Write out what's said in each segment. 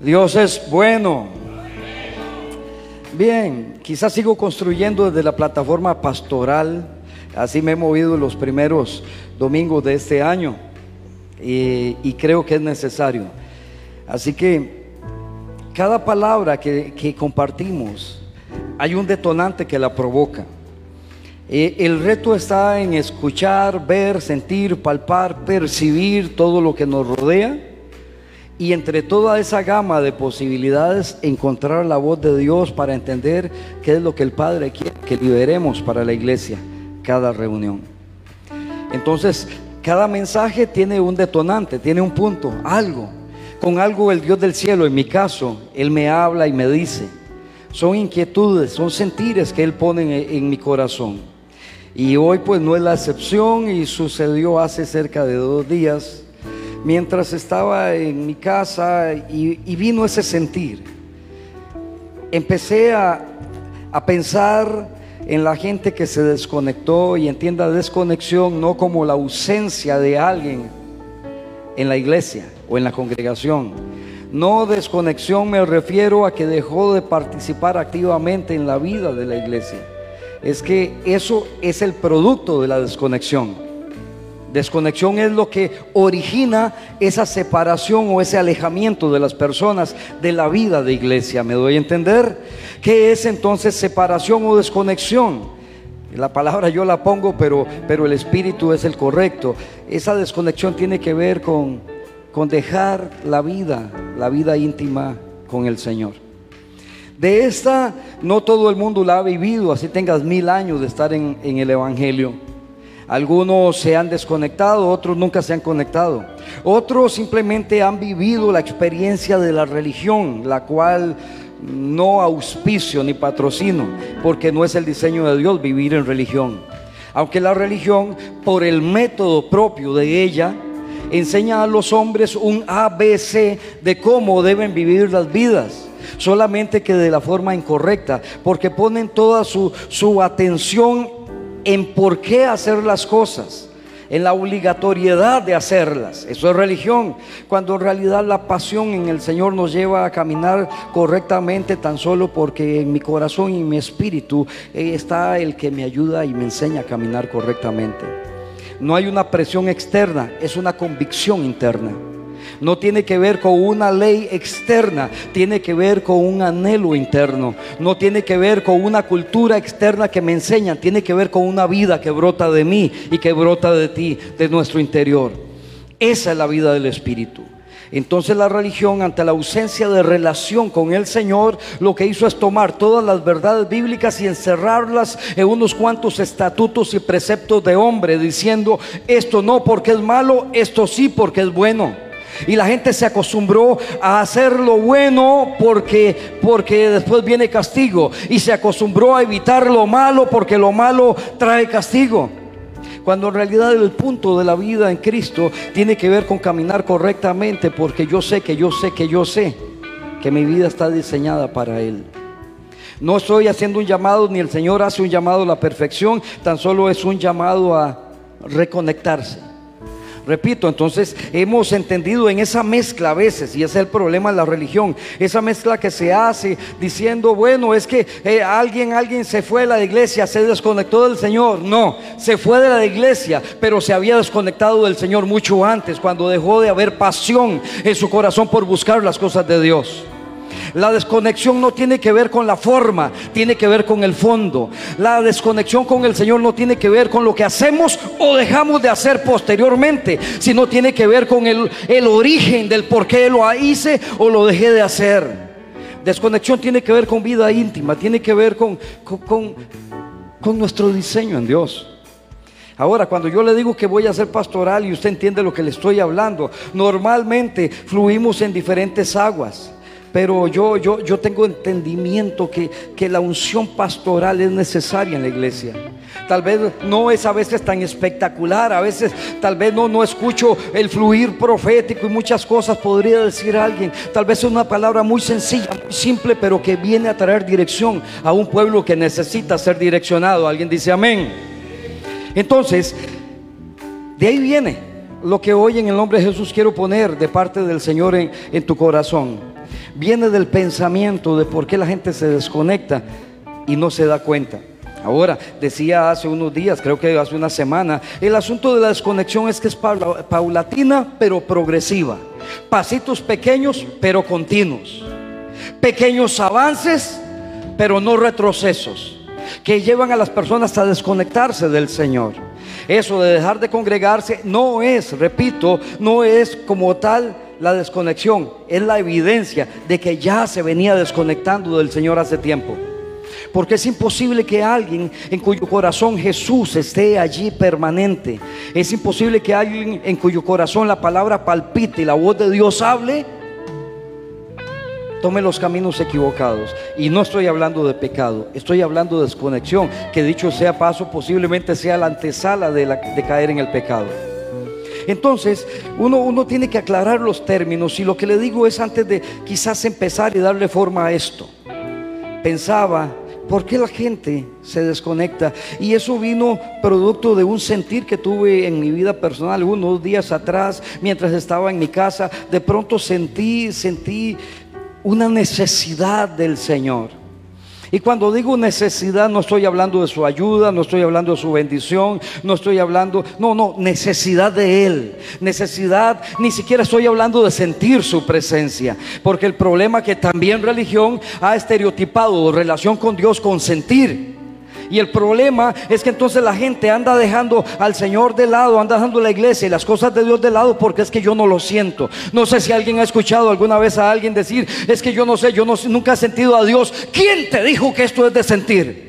Dios es bueno. Bien, quizás sigo construyendo desde la plataforma pastoral. Así me he movido los primeros domingos de este año y, creo que es necesario. Así que cada palabra que, que compartimos, hay un detonante que la provoca. Eh, el reto está en escuchar, ver, sentir, palpar, percibir todo lo que nos rodea y entre toda esa gama de posibilidades encontrar la voz de Dios para entender qué es lo que el Padre quiere que liberemos para la iglesia cada reunión. Entonces, cada mensaje tiene un detonante, tiene un punto, algo. Con algo el Dios del cielo, en mi caso, Él me habla y me dice. Son inquietudes, son sentires que Él pone en, en mi corazón. Y hoy pues no es la excepción y sucedió hace cerca de dos días, mientras estaba en mi casa y, vino ese sentir. Empecé a, a pensar en la gente que se desconectó y entienda desconexión no como la ausencia de alguien en la iglesia o en la congregación. No desconexión me refiero a que dejó de participar activamente en la vida de la iglesia es que eso es el producto de la desconexión. Desconexión es lo que origina esa separación o ese alejamiento de las personas de la vida de iglesia. ¿Me doy a entender? ¿Qué es entonces separación o desconexión? La palabra yo la pongo, pero, pero el espíritu es el correcto. Esa desconexión tiene que ver con, con dejar la vida, la vida íntima con el Señor. De esta no todo el mundo la ha vivido, así tengas mil años de estar en, en, el Evangelio. Algunos se han desconectado, otros nunca se han conectado. Otros simplemente han vivido la experiencia de la religión, la cual no auspicio ni patrocino, porque no es el diseño de Dios vivir en religión. Aunque la religión, por el método propio de ella, enseña a los hombres un ABC de cómo deben vivir las vidas solamente que de la forma incorrecta, porque ponen toda su, su atención en por qué hacer las cosas, en la obligatoriedad de hacerlas. Eso es religión, cuando en realidad la pasión en el Señor nos lleva a caminar correctamente tan solo porque en mi corazón y en mi espíritu está el que me ayuda y me enseña a caminar correctamente. No hay una presión externa, es una convicción interna. No tiene que ver con una ley externa, tiene que ver con un anhelo interno. No tiene que ver con una cultura externa que me enseña, tiene que ver con una vida que brota de mí y que brota de ti, de nuestro interior. Esa es la vida del Espíritu. Entonces la religión, ante la ausencia de relación con el Señor, lo que hizo es tomar todas las verdades bíblicas y encerrarlas en unos cuantos estatutos y preceptos de hombre, diciendo, esto no porque es malo, esto sí porque es bueno. Y la gente se acostumbró a hacer lo bueno porque, porque después viene castigo. Y se acostumbró a evitar lo malo porque lo malo trae castigo. Cuando en realidad el punto de la vida en Cristo tiene que ver con caminar correctamente porque yo sé que yo sé que yo sé que mi vida está diseñada para Él. No estoy haciendo un llamado, ni el Señor hace un llamado a la perfección, tan solo es un llamado a reconectarse. Repito, entonces hemos entendido en esa mezcla a veces, y ese es el problema de la religión, esa mezcla que se hace diciendo, bueno, es que eh, alguien, alguien se fue de la iglesia, se desconectó del Señor. No, se fue de la iglesia, pero se había desconectado del Señor mucho antes, cuando dejó de haber pasión en su corazón por buscar las cosas de Dios. La desconexión no tiene que ver con la forma, tiene que ver con el fondo. La desconexión con el Señor no tiene que ver con lo que hacemos o dejamos de hacer posteriormente, sino tiene que ver con el, el origen del por qué lo hice o lo dejé de hacer. Desconexión tiene que ver con vida íntima, tiene que ver con, con, con, con nuestro diseño en Dios. Ahora, cuando yo le digo que voy a ser pastoral y usted entiende lo que le estoy hablando, normalmente fluimos en diferentes aguas. Pero yo, yo, yo tengo entendimiento que, que la unción pastoral es necesaria en la iglesia. Tal vez no es a veces tan espectacular, a veces tal vez no, no escucho el fluir profético y muchas cosas podría decir alguien. Tal vez es una palabra muy sencilla, muy simple, pero que viene a traer dirección a un pueblo que necesita ser direccionado. Alguien dice amén. Entonces, de ahí viene lo que hoy en el nombre de Jesús quiero poner de parte del Señor en, en tu corazón. Viene del pensamiento de por qué la gente se desconecta y no se da cuenta. Ahora, decía hace unos días, creo que hace una semana, el asunto de la desconexión es que es paulatina pero progresiva. Pasitos pequeños pero continuos. Pequeños avances pero no retrocesos que llevan a las personas a desconectarse del Señor. Eso de dejar de congregarse no es, repito, no es como tal la desconexión, es la evidencia de que ya se venía desconectando del Señor hace tiempo. Porque es imposible que alguien en cuyo corazón Jesús esté allí permanente. Es imposible que alguien en cuyo corazón la palabra palpite y la voz de Dios hable tome los caminos equivocados. Y no estoy hablando de pecado, estoy hablando de desconexión, que dicho sea paso, posiblemente sea la antesala de, de caer en el pecado. Entonces, uno, uno tiene que aclarar los términos y lo que le digo es antes de quizás empezar y darle forma a esto. Pensaba, ¿por qué la gente se desconecta? Y eso vino producto de un sentir que tuve en mi vida personal unos días atrás, mientras estaba en mi casa. De pronto sentí, sentí una necesidad del Señor. Y cuando digo necesidad no estoy hablando de su ayuda, no estoy hablando de su bendición, no estoy hablando, no, no, necesidad de Él. Necesidad, ni siquiera estoy hablando de sentir su presencia, porque el problema que también religión ha estereotipado relación con Dios con sentir. Y el problema es que entonces la gente anda dejando al Señor de lado, anda dejando la iglesia y las cosas de Dios de lado porque es que yo no lo siento. No sé si alguien ha escuchado alguna vez a alguien decir, es que yo no sé, yo no, nunca he sentido a Dios. ¿Quién te dijo que esto es de sentir?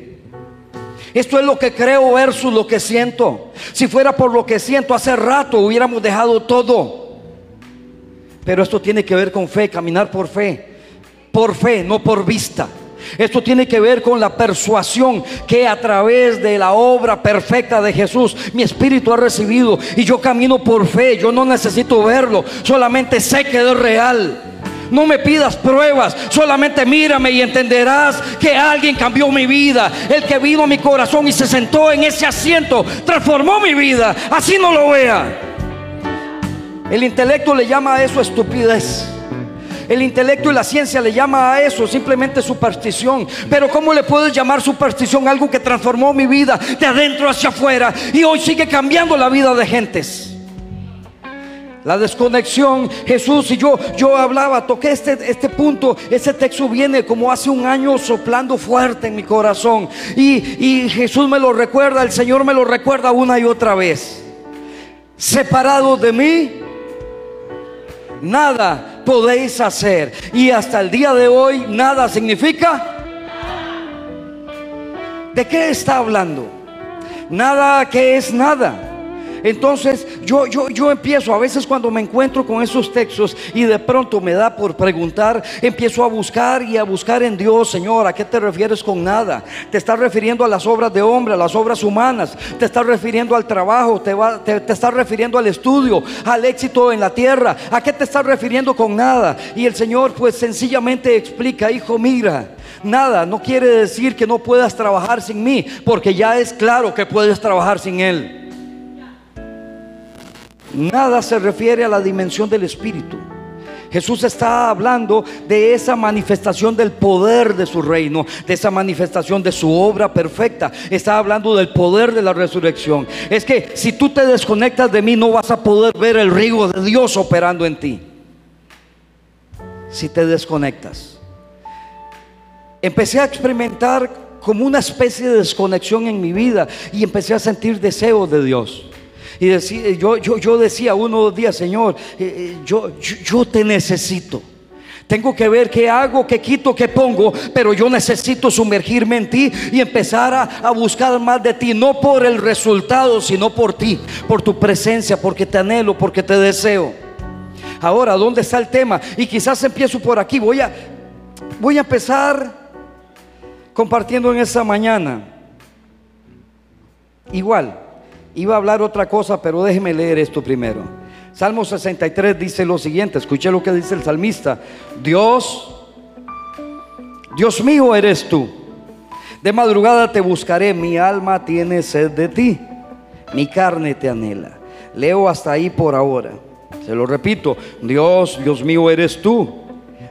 Esto es lo que creo versus lo que siento. Si fuera por lo que siento, hace rato hubiéramos dejado todo. Pero esto tiene que ver con fe, caminar por fe. Por fe, no por vista. Esto tiene que ver con la persuasión que a través de la obra perfecta de Jesús mi espíritu ha recibido y yo camino por fe, yo no necesito verlo, solamente sé que es real. No me pidas pruebas, solamente mírame y entenderás que alguien cambió mi vida. El que vino a mi corazón y se sentó en ese asiento transformó mi vida. Así no lo vea. El intelecto le llama a eso estupidez. El intelecto y la ciencia le llama a eso simplemente superstición. Pero ¿cómo le puedes llamar superstición algo que transformó mi vida de adentro hacia afuera y hoy sigue cambiando la vida de gentes? La desconexión, Jesús y yo, yo hablaba, toqué este, este punto, ese texto viene como hace un año soplando fuerte en mi corazón. Y, y Jesús me lo recuerda, el Señor me lo recuerda una y otra vez. Separado de mí, nada podéis hacer. Y hasta el día de hoy nada significa. ¿De qué está hablando? Nada que es nada. Entonces yo, yo, yo empiezo, a veces cuando me encuentro con esos textos y de pronto me da por preguntar, empiezo a buscar y a buscar en Dios, Señor, ¿a qué te refieres con nada? ¿Te estás refiriendo a las obras de hombre, a las obras humanas? ¿Te estás refiriendo al trabajo? ¿Te, va, te, te estás refiriendo al estudio, al éxito en la tierra? ¿A qué te estás refiriendo con nada? Y el Señor pues sencillamente explica, hijo, mira. Nada, no quiere decir que no puedas trabajar sin mí, porque ya es claro que puedes trabajar sin Él. Nada se refiere a la dimensión del Espíritu. Jesús está hablando de esa manifestación del poder de su reino, de esa manifestación de su obra perfecta. Está hablando del poder de la resurrección. Es que si tú te desconectas de mí no vas a poder ver el río de Dios operando en ti. Si te desconectas. Empecé a experimentar como una especie de desconexión en mi vida y empecé a sentir deseo de Dios. Y decía, yo, yo, yo decía uno o dos días, Señor, eh, eh, yo, yo, te necesito. Tengo que ver qué hago, qué quito, qué pongo, pero yo necesito sumergirme en ti y empezar a, a, buscar más de ti, no por el resultado, sino por ti, por tu presencia, porque te anhelo, porque te deseo. Ahora, ¿dónde está el tema? Y quizás empiezo por aquí. Voy a, voy a empezar compartiendo en esa mañana. Igual, Iba a hablar otra cosa, pero déjeme leer esto primero. Salmo 63 dice lo siguiente, escuche lo que dice el salmista. Dios, Dios mío eres tú. De madrugada te buscaré, mi alma tiene sed de ti, mi carne te anhela. Leo hasta ahí por ahora. Se lo repito, Dios, Dios mío eres tú.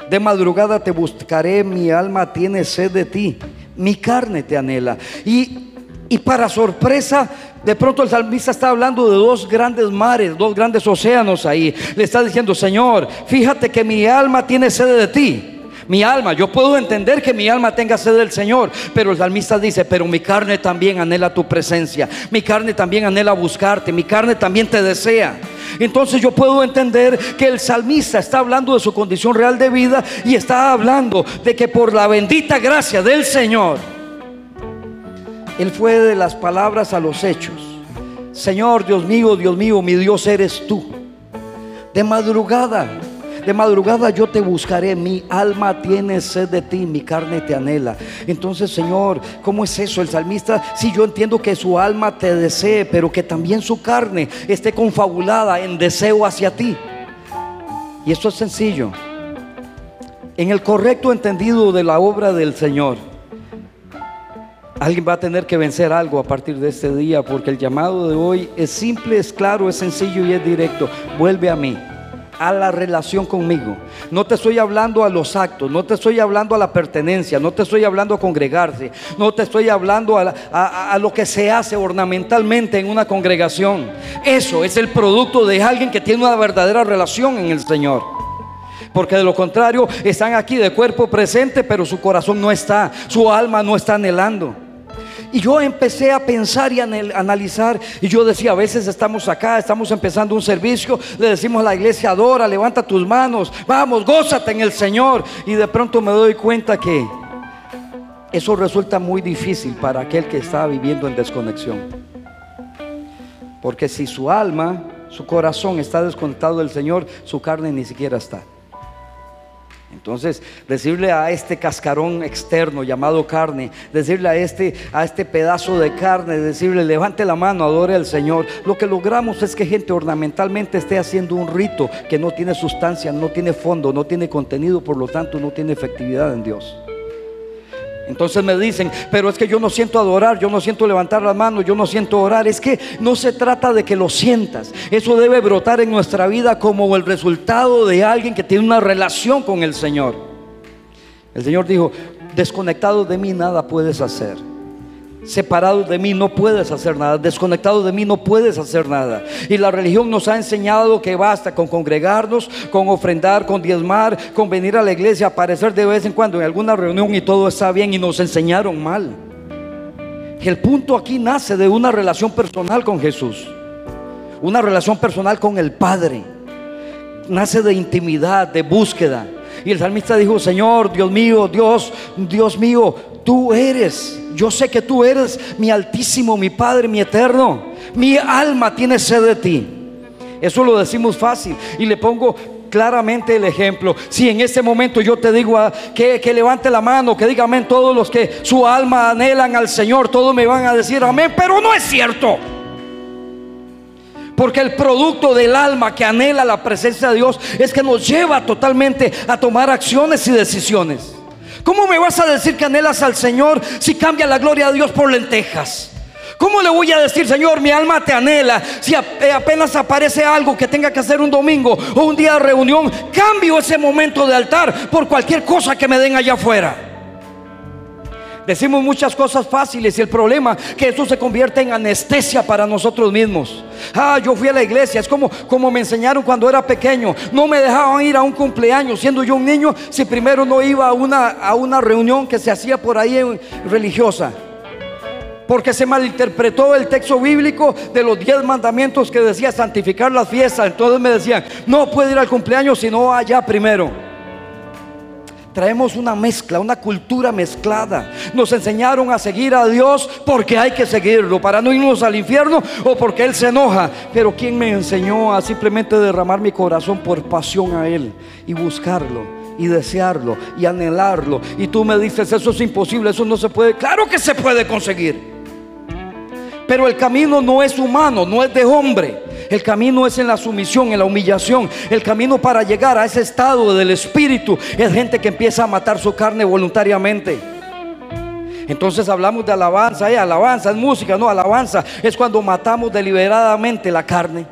De madrugada te buscaré, mi alma tiene sed de ti, mi carne te anhela. Y, y para sorpresa, de pronto el salmista está hablando de dos grandes mares, dos grandes océanos ahí. Le está diciendo, Señor, fíjate que mi alma tiene sed de ti. Mi alma, yo puedo entender que mi alma tenga sed del Señor, pero el salmista dice, pero mi carne también anhela tu presencia, mi carne también anhela buscarte, mi carne también te desea. Entonces yo puedo entender que el salmista está hablando de su condición real de vida y está hablando de que por la bendita gracia del Señor, Él fue de las palabras a los hechos. Señor, Dios mío, Dios mío, mi Dios eres tú. De madrugada de madrugada yo te buscaré, mi alma tiene sed de ti, mi carne te anhela. Entonces, Señor, ¿cómo es eso? El salmista, si yo entiendo que su alma te desee, pero que también su carne esté confabulada en deseo hacia ti. Y esto es sencillo. En el correcto entendido de la obra del Señor, alguien va a tener que vencer algo a partir de este día, porque el llamado de hoy es simple, es claro, es sencillo y es directo. Vuelve a mí a la relación conmigo. No te estoy hablando a los actos, no te estoy hablando a la pertenencia, no te estoy hablando a congregarse, no te estoy hablando a, lo que se hace ornamentalmente en una congregación. Eso es el producto de alguien que tiene una verdadera relación en el Señor. Porque de lo contrario, están aquí de cuerpo presente, pero su corazón no está, su alma no está anhelando. Y yo empecé a pensar y a analizar. Y yo decía, a veces estamos acá, estamos empezando un servicio, le decimos a la iglesia, adora, levanta tus manos, vamos, gózate en el Señor. Y de pronto me doy cuenta que eso resulta muy difícil para aquel que está viviendo en desconexión. Porque si su alma, su corazón está desconectado del Señor, su carne ni siquiera está. Entonces, decirle a este cascarón externo llamado carne, decirle a este, a este pedazo de carne, decirle levante la mano, adore al Señor. Lo que logramos es que gente ornamentalmente esté haciendo un rito que no tiene sustancia, no tiene fondo, no tiene contenido, por lo tanto no tiene efectividad en Dios. Entonces me dicen, pero es que yo no siento adorar, yo no siento levantar las manos, yo no siento orar. Es que no se trata de que lo sientas. Eso debe brotar en nuestra vida como el resultado de alguien que tiene una relación con el Señor. El Señor dijo, desconectado de mí nada puedes hacer. Separado de mí no puedes hacer nada, desconectado de mí no puedes hacer nada. Y la religión nos ha enseñado que basta con congregarnos, con ofrendar, con diezmar, con venir a la iglesia, aparecer de vez en cuando en alguna reunión y todo está bien y nos enseñaron mal. El punto aquí nace de una relación personal con Jesús, una relación personal con el Padre. Nace de intimidad, de búsqueda. Y el salmista dijo, Señor, Dios mío, Dios, Dios mío, tú eres yo sé que tú eres mi altísimo, mi Padre, mi eterno. Mi alma tiene sed de ti. Eso lo decimos fácil. Y le pongo claramente el ejemplo. Si en este momento yo te digo que, que, levante la mano, que diga amén, todos los que su alma anhelan al Señor, todos me van a decir amén, pero no es cierto. Porque el producto del alma que anhela la presencia de Dios es que nos lleva totalmente a tomar acciones y decisiones. ¿Cómo me vas a decir que anhelas al Señor si cambia la gloria de Dios por lentejas? ¿Cómo le voy a decir, Señor, mi alma te anhela? Si eh, apenas aparece algo que tenga que hacer un domingo o un día de reunión, cambio ese momento de altar por cualquier cosa que me den allá afuera. Decimos muchas cosas fáciles y el problema que eso se convierte en anestesia para nosotros mismos. Ah, yo fui a la iglesia, es como, como me enseñaron cuando era pequeño. No me dejaban ir a un cumpleaños siendo yo un niño si primero no iba a una, a una reunión que se hacía por ahí religiosa porque se malinterpretó el texto bíblico de los diez mandamientos que decía santificar las fiestas. Entonces me decían, no puede ir al cumpleaños si no allá primero traemos una mezcla, una cultura mezclada. Nos enseñaron a seguir a Dios porque hay que seguirlo, para no irnos al infierno o porque Él se enoja. Pero ¿quién me enseñó a simplemente derramar mi corazón por pasión a Él y buscarlo? y desearlo y anhelarlo. Y tú me dices, eso es imposible, eso no se puede. Claro que se puede conseguir. Pero el camino no es humano, no es de hombre. El camino es en la sumisión, en la humillación. El camino para llegar a ese estado del espíritu es gente que empieza a matar su carne voluntariamente. Entonces hablamos de alabanza, eh, alabanza es música, no, alabanza es cuando matamos deliberadamente la carne.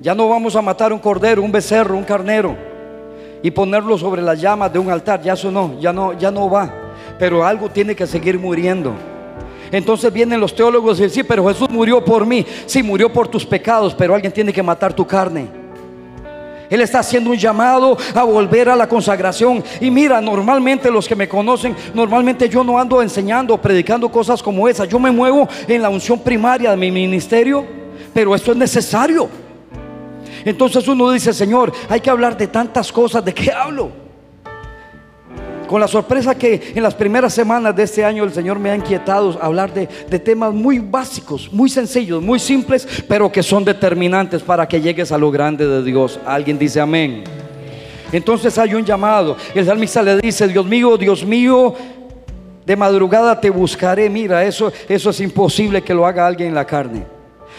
Ya no vamos a matar un cordero, un becerro, un carnero. y ponerlo sobre las llamas de un altar. Ya eso no, ya no, ya no va. Pero algo tiene que seguir muriendo. Entonces vienen los teólogos y dicen, sí, pero Jesús murió por mí. Sí, murió por tus pecados, pero alguien tiene que matar tu carne. Él está haciendo un llamado a volver a la consagración. Y mira, normalmente los que me conocen, normalmente yo no ando enseñando, predicando cosas como esas. Yo me muevo en la unción primaria de mi ministerio, pero esto es necesario. Entonces uno dice, Señor, hay que hablar de tantas cosas, ¿de qué hablo? Con la sorpresa que en las primeras semanas de este año el Señor me ha inquietado hablar de, temas muy básicos, muy sencillos, muy simples, pero que son determinantes para que llegues a lo grande de Dios. Alguien dice amén. Entonces hay un llamado. El salmista le dice, Dios mío, Dios mío, de madrugada te buscaré. Mira, eso, eso es imposible que lo haga alguien en la carne.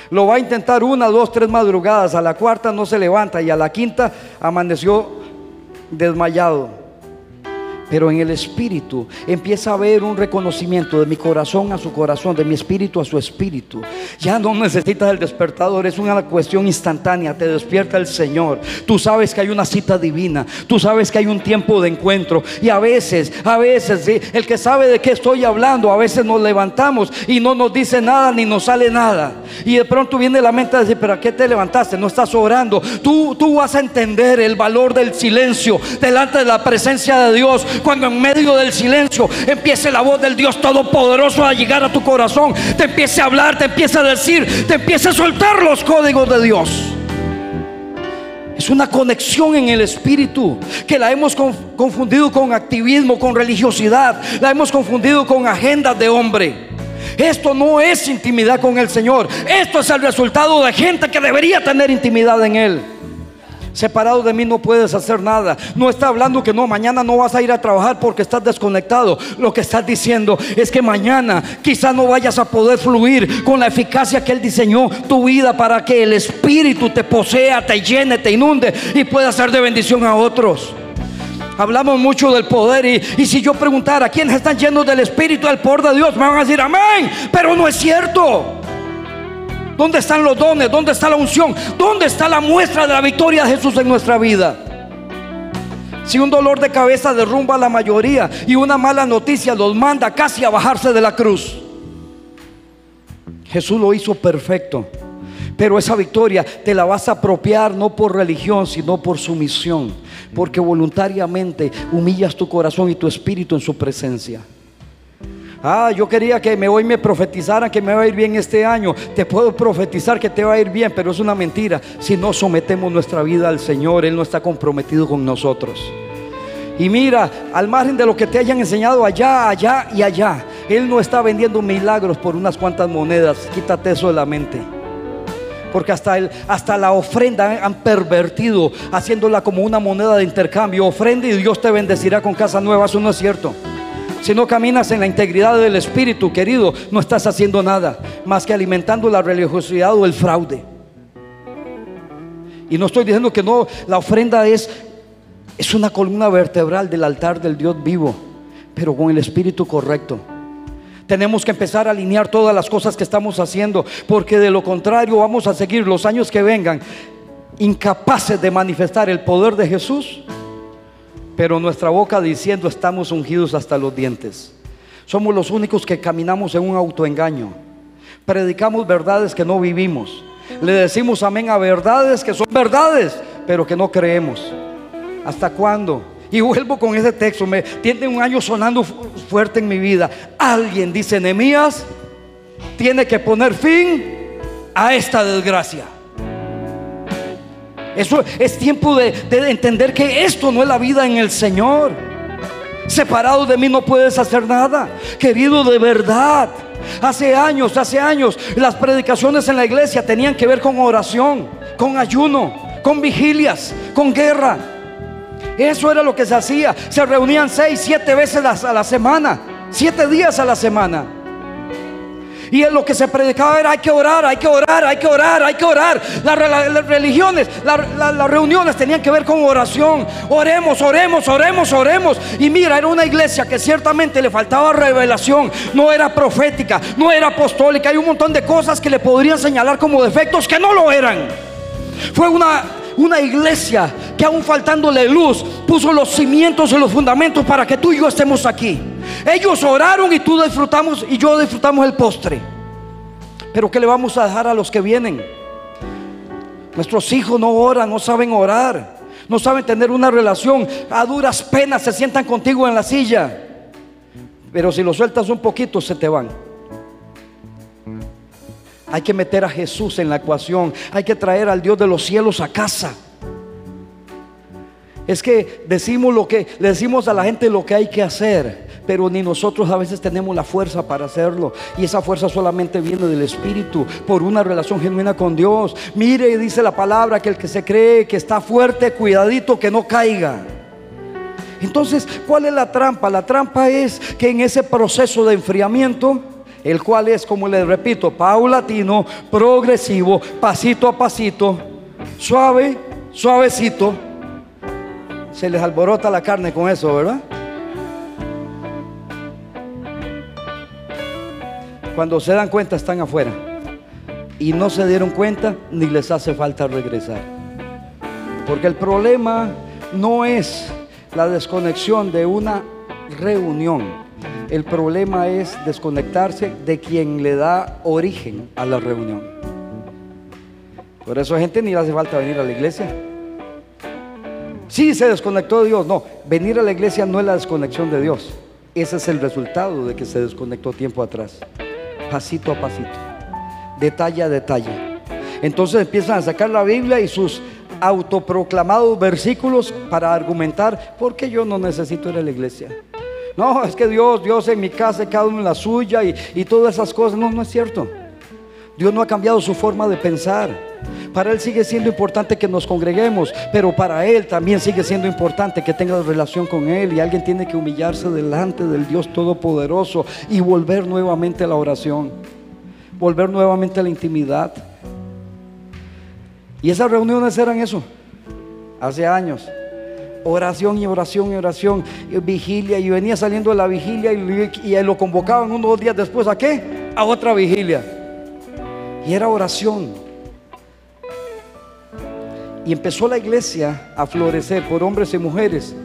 Lo va a intentar una, dos, tres madrugadas. A la cuarta no se levanta y a la quinta amaneció desmayado pero en el espíritu empieza a haber un reconocimiento de mi corazón a su corazón, de mi espíritu a su espíritu. Ya no necesitas el despertador, es una cuestión instantánea, te despierta el Señor. Tú sabes que hay una cita divina, tú sabes que hay un tiempo de encuentro y a veces, a veces, el que sabe de qué estoy hablando, a veces nos levantamos y no nos dice nada ni nos sale nada. Y de pronto viene la mente a decir, pero ¿a qué te levantaste? No estás orando. Tú, tú vas a entender el valor del silencio delante de la presencia de Dios cuando en medio del silencio empiece la voz del Dios Todopoderoso a llegar a tu corazón, te empiece a hablar, te empiece a decir, te empiece a soltar los códigos de Dios. Es una conexión en el espíritu que la hemos confundido con activismo, con religiosidad, la hemos confundido con agendas de hombre. Esto no es intimidad con el Señor, esto es el resultado de gente que debería tener intimidad en Él. Separado de mí no puedes hacer nada. No está hablando que no, mañana no vas a ir a trabajar porque estás desconectado. Lo que estás diciendo es que mañana quizá no vayas a poder fluir con la eficacia que Él diseñó tu vida para que el Espíritu te posea, te llene, te inunde y pueda ser de bendición a otros. Hablamos mucho del poder y, y si yo preguntara quiénes están llenos del Espíritu, del poder de Dios, me van a decir amén, pero no es cierto. ¿Dónde están los dones? ¿Dónde está la unción? ¿Dónde está la muestra de la victoria de Jesús en nuestra vida? Si un dolor de cabeza derrumba a la mayoría y una mala noticia los manda casi a bajarse de la cruz. Jesús lo hizo perfecto. Pero esa victoria te la vas a apropiar no por religión, sino por sumisión. Porque voluntariamente humillas tu corazón y tu espíritu en su presencia. Ah, yo quería que me hoy me profetizaran que me va a ir bien este año. Te puedo profetizar que te va a ir bien, pero es una mentira. Si no sometemos nuestra vida al Señor, Él no está comprometido con nosotros. Y mira, al margen de lo que te hayan enseñado allá, allá y allá, Él no está vendiendo milagros por unas cuantas monedas. Quítate eso de la mente. Porque hasta, el, hasta la ofrenda han pervertido, haciéndola como una moneda de intercambio. Ofrenda y Dios te bendecirá con casa nueva. Eso no es cierto. Si no caminas en la integridad del Espíritu, querido, no estás haciendo nada más que alimentando la religiosidad o el fraude. Y no estoy diciendo que no, la ofrenda es, es una columna vertebral del altar del Dios vivo, pero con el espíritu correcto. Tenemos que empezar a alinear todas las cosas que estamos haciendo, porque de lo contrario vamos a seguir los años que vengan incapaces de manifestar el poder de Jesús pero nuestra boca diciendo estamos ungidos hasta los dientes. Somos los únicos que caminamos en un autoengaño. Predicamos verdades que no vivimos. Le decimos amén a verdades que son verdades, pero que no creemos. ¿Hasta cuándo? Y vuelvo con ese texto. Me tiene un año sonando fuerte en mi vida. Alguien dice, Nehemías, tiene que poner fin a esta desgracia. Eso es tiempo de, entender que esto no es la vida en el Señor. Separado de mí no puedes hacer nada. Querido, de verdad. Hace años, hace años, las predicaciones en la iglesia tenían que ver con oración, con ayuno, con vigilias, con guerra. Eso era lo que se hacía. Se reunían seis, siete veces a la semana, siete días a la semana. Y en lo que se predicaba era hay que orar, hay que orar, hay que orar, hay que orar. Las, religiones, las reuniones tenían que ver con oración. Oremos, oremos, oremos, oremos. Y mira, era una iglesia que ciertamente le faltaba revelación. No era profética, no era apostólica. Hay un montón de cosas que le podrían señalar como defectos que no lo eran. Fue una, una iglesia que aún faltándole luz, puso los cimientos y los fundamentos para que tú y yo estemos aquí. Ellos oraron y tú disfrutamos y yo disfrutamos el postre. Pero ¿qué le vamos a dejar a los que vienen? Nuestros hijos no oran, no saben orar, no saben tener una relación. A duras penas se sientan contigo en la silla. Pero si lo sueltas un poquito, se te van. Hay que meter a Jesús en la ecuación. Hay que traer al Dios de los cielos a casa. Es que decimos lo que le decimos a la gente lo que hay que hacer, pero ni nosotros a veces tenemos la fuerza para hacerlo. Y esa fuerza solamente viene del Espíritu por una relación genuina con Dios. Mire, dice la palabra que el que se cree que está fuerte, cuidadito que no caiga. Entonces, ¿cuál es la trampa? La trampa es que en ese proceso de enfriamiento el cual es, como les repito, paulatino, progresivo, pasito a pasito, suave, suavecito. Se les alborota la carne con eso, ¿verdad? Cuando se dan cuenta están afuera y no se dieron cuenta ni les hace falta regresar. Porque el problema no es la desconexión de una reunión el problema es desconectarse de quien le da origen a la reunión. Por eso gente ni le hace falta venir a la iglesia. Sí, se desconectó de Dios. No, venir a la iglesia no es la desconexión de Dios. Ese es el resultado de que se desconectó tiempo atrás. Pasito a pasito. Detalle a detalle. Entonces empiezan a sacar la Biblia y sus autoproclamados versículos para argumentar por qué yo no necesito ir a la iglesia. No, es que Dios, Dios en mi casa, cada uno en la suya y, y todas esas cosas. No, no es cierto. Dios no ha cambiado su forma de pensar. Para Él sigue siendo importante que nos congreguemos, pero para Él también sigue siendo importante que tengas relación con Él y alguien tiene que humillarse delante del Dios Todopoderoso y volver nuevamente a la oración, volver nuevamente a la intimidad. Y esas reuniones eran eso, hace años oración y oración y oración, vigilia, y venía saliendo de la vigilia y, y lo convocaban unos días después a qué? A otra vigilia. Y era oración. Y empezó la iglesia a florecer por hombres y mujeres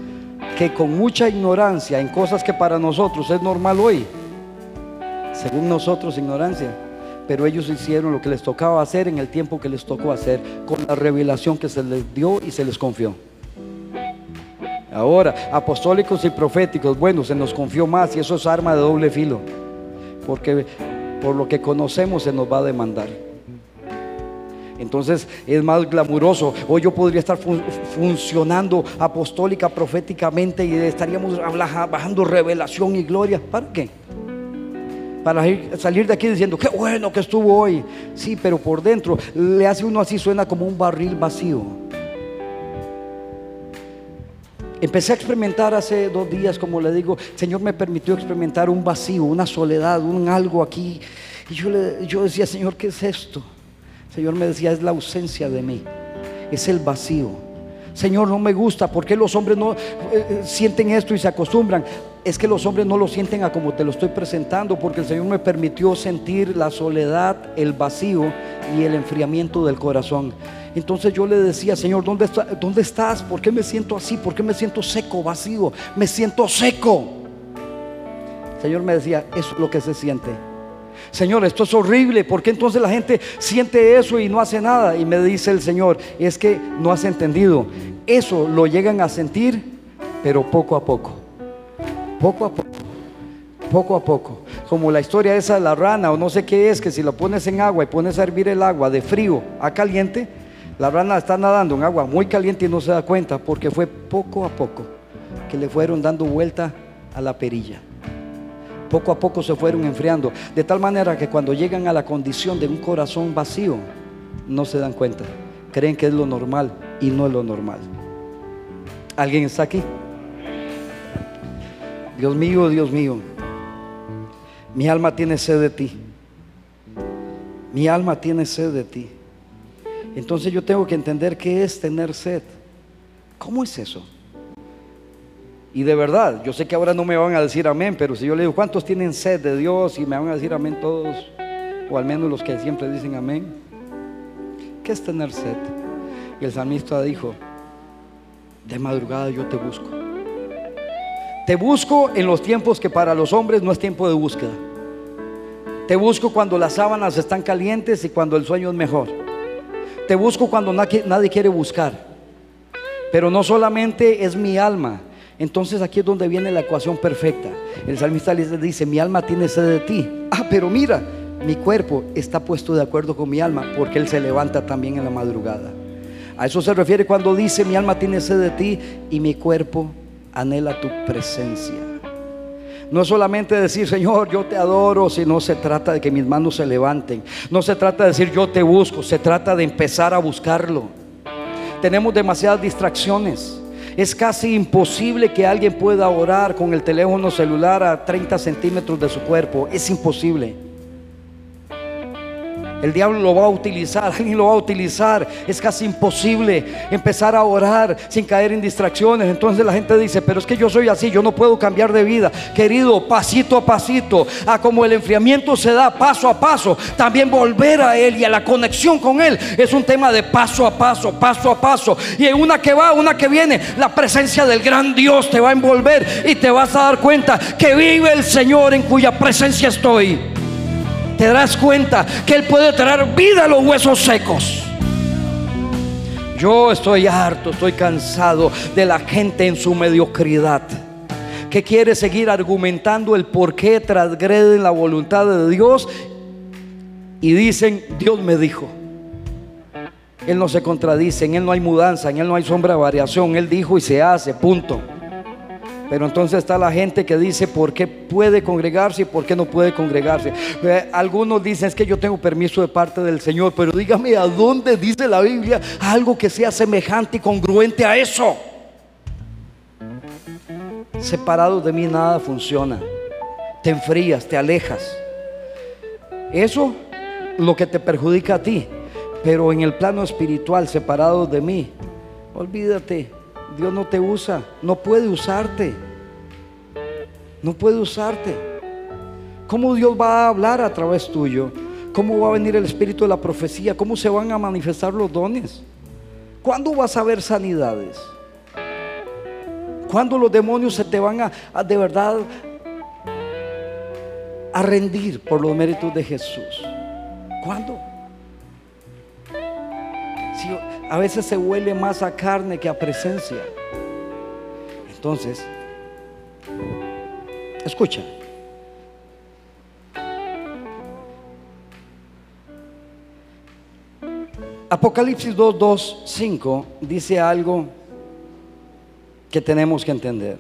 que con mucha ignorancia en cosas que para nosotros es normal hoy, según nosotros ignorancia, pero ellos hicieron lo que les tocaba hacer en el tiempo que les tocó hacer, con la revelación que se les dio y se les confió. Ahora, apostólicos y proféticos, bueno, se nos confió más y eso es arma de doble filo, porque por lo que conocemos se nos va a demandar. Entonces es más glamuroso. Hoy yo podría estar funcionando apostólica, proféticamente y estaríamos bajando revelación y gloria. ¿Para qué? Para salir de aquí diciendo, qué bueno que estuvo hoy. Sí, pero por dentro le hace uno así, suena como un barril vacío. Empecé a experimentar hace dos días, como le digo, Señor me permitió experimentar un vacío, una soledad, un algo aquí. Y yo, le, yo decía, Señor, ¿qué es esto? Señor me decía, es la ausencia de mí, es el vacío. Señor, no me gusta, ¿por qué los hombres no eh, eh, sienten esto y se acostumbran? Es que los hombres no lo sienten a como te lo estoy presentando, porque el Señor me permitió sentir la soledad, el vacío y el enfriamiento del corazón. Entonces yo le decía, Señor, ¿dónde, ¿dónde estás? ¿Por qué me siento así? ¿Por qué me siento seco, vacío? Me siento seco. Señor me decía, eso es lo que se siente. Señor, esto es horrible. ¿Por qué entonces la gente siente eso y no hace nada? Y me dice el Señor, es que no has entendido. Eso lo llegan a sentir, pero poco a poco. Poco a poco. Poco a poco. Como la historia esa de la rana o no sé qué es, que si lo pones en agua y pones a hervir el agua de frío a caliente, la rana está nadando en agua muy caliente y no se da cuenta porque fue poco a poco que le fueron dando vuelta a la perilla. Poco a poco se fueron enfriando. De tal manera que cuando llegan a la condición de un corazón vacío, no se dan cuenta. Creen que es lo normal y no es lo normal. ¿Alguien está aquí? Dios mío, Dios mío. Mi alma tiene sed de ti. Mi alma tiene sed de ti. Entonces yo tengo que entender qué es tener sed. ¿Cómo es eso? Y de verdad, yo sé que ahora no me van a decir amén, pero si yo le digo, ¿cuántos tienen sed de Dios? Y me van a decir amén todos, o al menos los que siempre dicen amén. ¿Qué es tener sed? Y el salmista dijo, De madrugada yo te busco. Te busco en los tiempos que para los hombres no es tiempo de búsqueda. Te busco cuando las sábanas están calientes y cuando el sueño es mejor. Te busco cuando nadie quiere buscar. Pero no solamente es mi alma. Entonces aquí es donde viene la ecuación perfecta. El salmista le dice, mi alma tiene sed de ti. Ah, pero mira, mi cuerpo está puesto de acuerdo con mi alma porque Él se levanta también en la madrugada. A eso se refiere cuando dice, mi alma tiene sed de ti y mi cuerpo anhela tu presencia. No es solamente decir, Señor, yo te adoro, sino se trata de que mis manos se levanten. No se trata de decir, yo te busco, se trata de empezar a buscarlo. Tenemos demasiadas distracciones. Es casi imposible que alguien pueda orar con el teléfono celular a 30 centímetros de su cuerpo. Es imposible. El diablo lo va a utilizar, alguien lo va a utilizar. Es casi imposible empezar a orar sin caer en distracciones. Entonces la gente dice, pero es que yo soy así, yo no puedo cambiar de vida. Querido, pasito a pasito, a como el enfriamiento se da paso a paso, también volver a Él y a la conexión con Él es un tema de paso a paso, paso a paso. Y en una que va, una que viene, la presencia del gran Dios te va a envolver y te vas a dar cuenta que vive el Señor en cuya presencia estoy te darás cuenta que Él puede traer vida a los huesos secos. Yo estoy harto, estoy cansado de la gente en su mediocridad que quiere seguir argumentando el por qué transgreden la voluntad de Dios y dicen, Dios me dijo. Él no se contradice, en Él no hay mudanza, en Él no hay sombra de variación, Él dijo y se hace, punto. Pero entonces está la gente que dice por qué puede congregarse y por qué no puede congregarse. Algunos dicen es que yo tengo permiso de parte del Señor, pero dígame a dónde dice la Biblia algo que sea semejante y congruente a eso. Separado de mí nada funciona. Te enfrías, te alejas. Eso lo que te perjudica a ti. Pero en el plano espiritual, separado de mí, olvídate Dios no te usa, no puede usarte. No puede usarte. ¿Cómo Dios va a hablar a través tuyo? ¿Cómo va a venir el espíritu de la profecía? ¿Cómo se van a manifestar los dones? ¿Cuándo vas a ver sanidades? ¿Cuándo los demonios se te van a, de verdad a rendir por los méritos de Jesús? ¿Cuándo? A veces se huele más a carne que a presencia. Entonces, escucha. Apocalipsis 2, 2, 5 dice algo que tenemos que entender.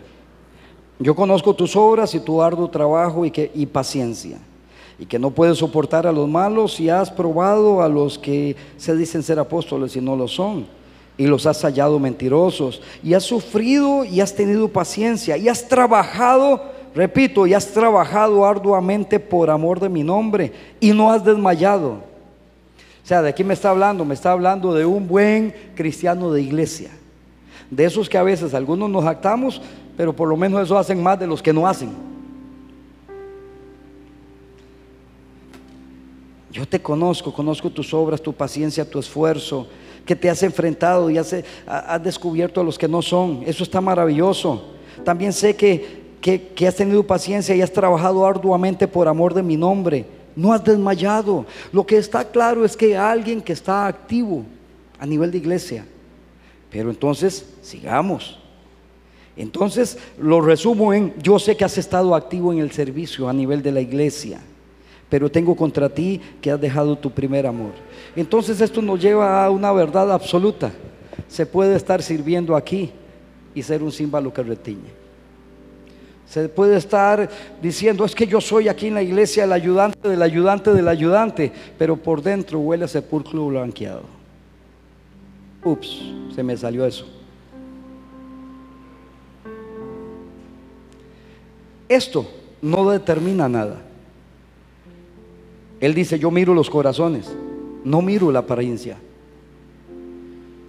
Yo conozco tus obras y tu arduo trabajo y, que, y paciencia y que no puedes soportar a los malos y has probado a los que se dicen ser apóstoles y no lo son y los has hallado mentirosos y has sufrido y has tenido paciencia y has trabajado, repito, y has trabajado arduamente por amor de mi nombre y no has desmayado. O sea, de aquí me está hablando, me está hablando de un buen cristiano de iglesia. De esos que a veces algunos nos actamos, pero por lo menos eso hacen más de los que no hacen. Yo te conozco, conozco tus obras, tu paciencia, tu esfuerzo, que te has enfrentado y has, descubierto a los que no son. Eso está maravilloso. También sé que, que has tenido paciencia y has trabajado arduamente por amor de mi nombre. No has desmayado. Lo que está claro es que alguien que está activo a nivel de iglesia. Pero entonces, sigamos. Entonces, lo resumo en, yo sé que has estado activo en el servicio a nivel de la iglesia pero tengo contra ti que has dejado tu primer amor. Entonces esto nos lleva a una verdad absoluta. Se puede estar sirviendo aquí y ser un símbolo que retiñe. Se puede estar diciendo, es que yo soy aquí en la iglesia el ayudante del ayudante del ayudante, pero por dentro huele a sepulcro blanqueado. Ups, se me salió eso. Esto no determina nada. Él dice, yo miro los corazones, no miro la apariencia.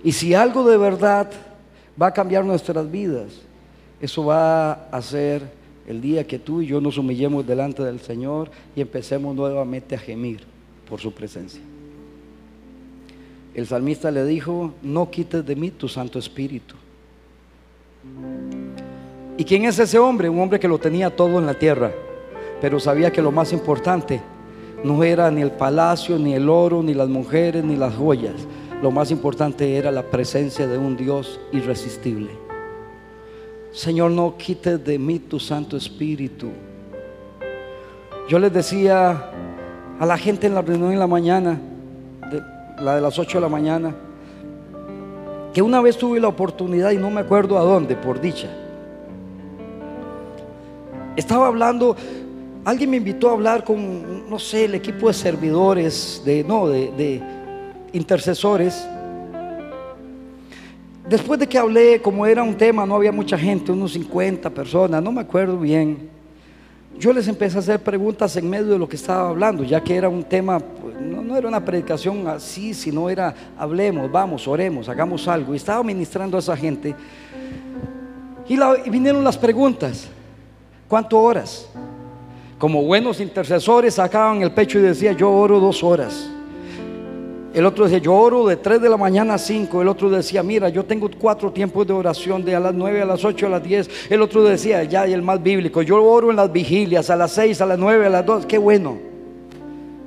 Y si algo de verdad va a cambiar nuestras vidas, eso va a ser el día que tú y yo nos humillemos delante del Señor y empecemos nuevamente a gemir por su presencia. El salmista le dijo, no quites de mí tu Santo Espíritu. ¿Y quién es ese hombre? Un hombre que lo tenía todo en la tierra, pero sabía que lo más importante no era ni el palacio, ni el oro, ni las mujeres, ni las joyas. Lo más importante era la presencia de un Dios irresistible. Señor, no quites de mí tu Santo Espíritu. Yo les decía a la gente en la reunión en la mañana, la de las 8 de la mañana, que una vez tuve la oportunidad y no me acuerdo a dónde, por dicha. Estaba hablando, alguien me invitó a hablar con, no sé, el equipo de servidores, de, no, de, intercesores. Después de que hablé, como era un tema, no había mucha gente, unos 50 personas, no me acuerdo bien. Yo les empecé a hacer preguntas en medio de lo que estaba hablando, ya que era un tema, pues, no, era una predicación así, sino era hablemos, vamos, oremos, hagamos algo. Y estaba ministrando a esa gente. Y, y vinieron las preguntas. ¿Cuánto horas? Como buenos intercesores sacaban el pecho y decía, yo oro dos horas. El otro decía, yo oro de 3 de la mañana a 5. El otro decía, mira, yo tengo cuatro tiempos de oración, de a las 9, a las 8, a las 10. El otro decía, ya, y el más bíblico, yo oro en las vigilias, a las 6, a las 9, a las 2. Qué bueno.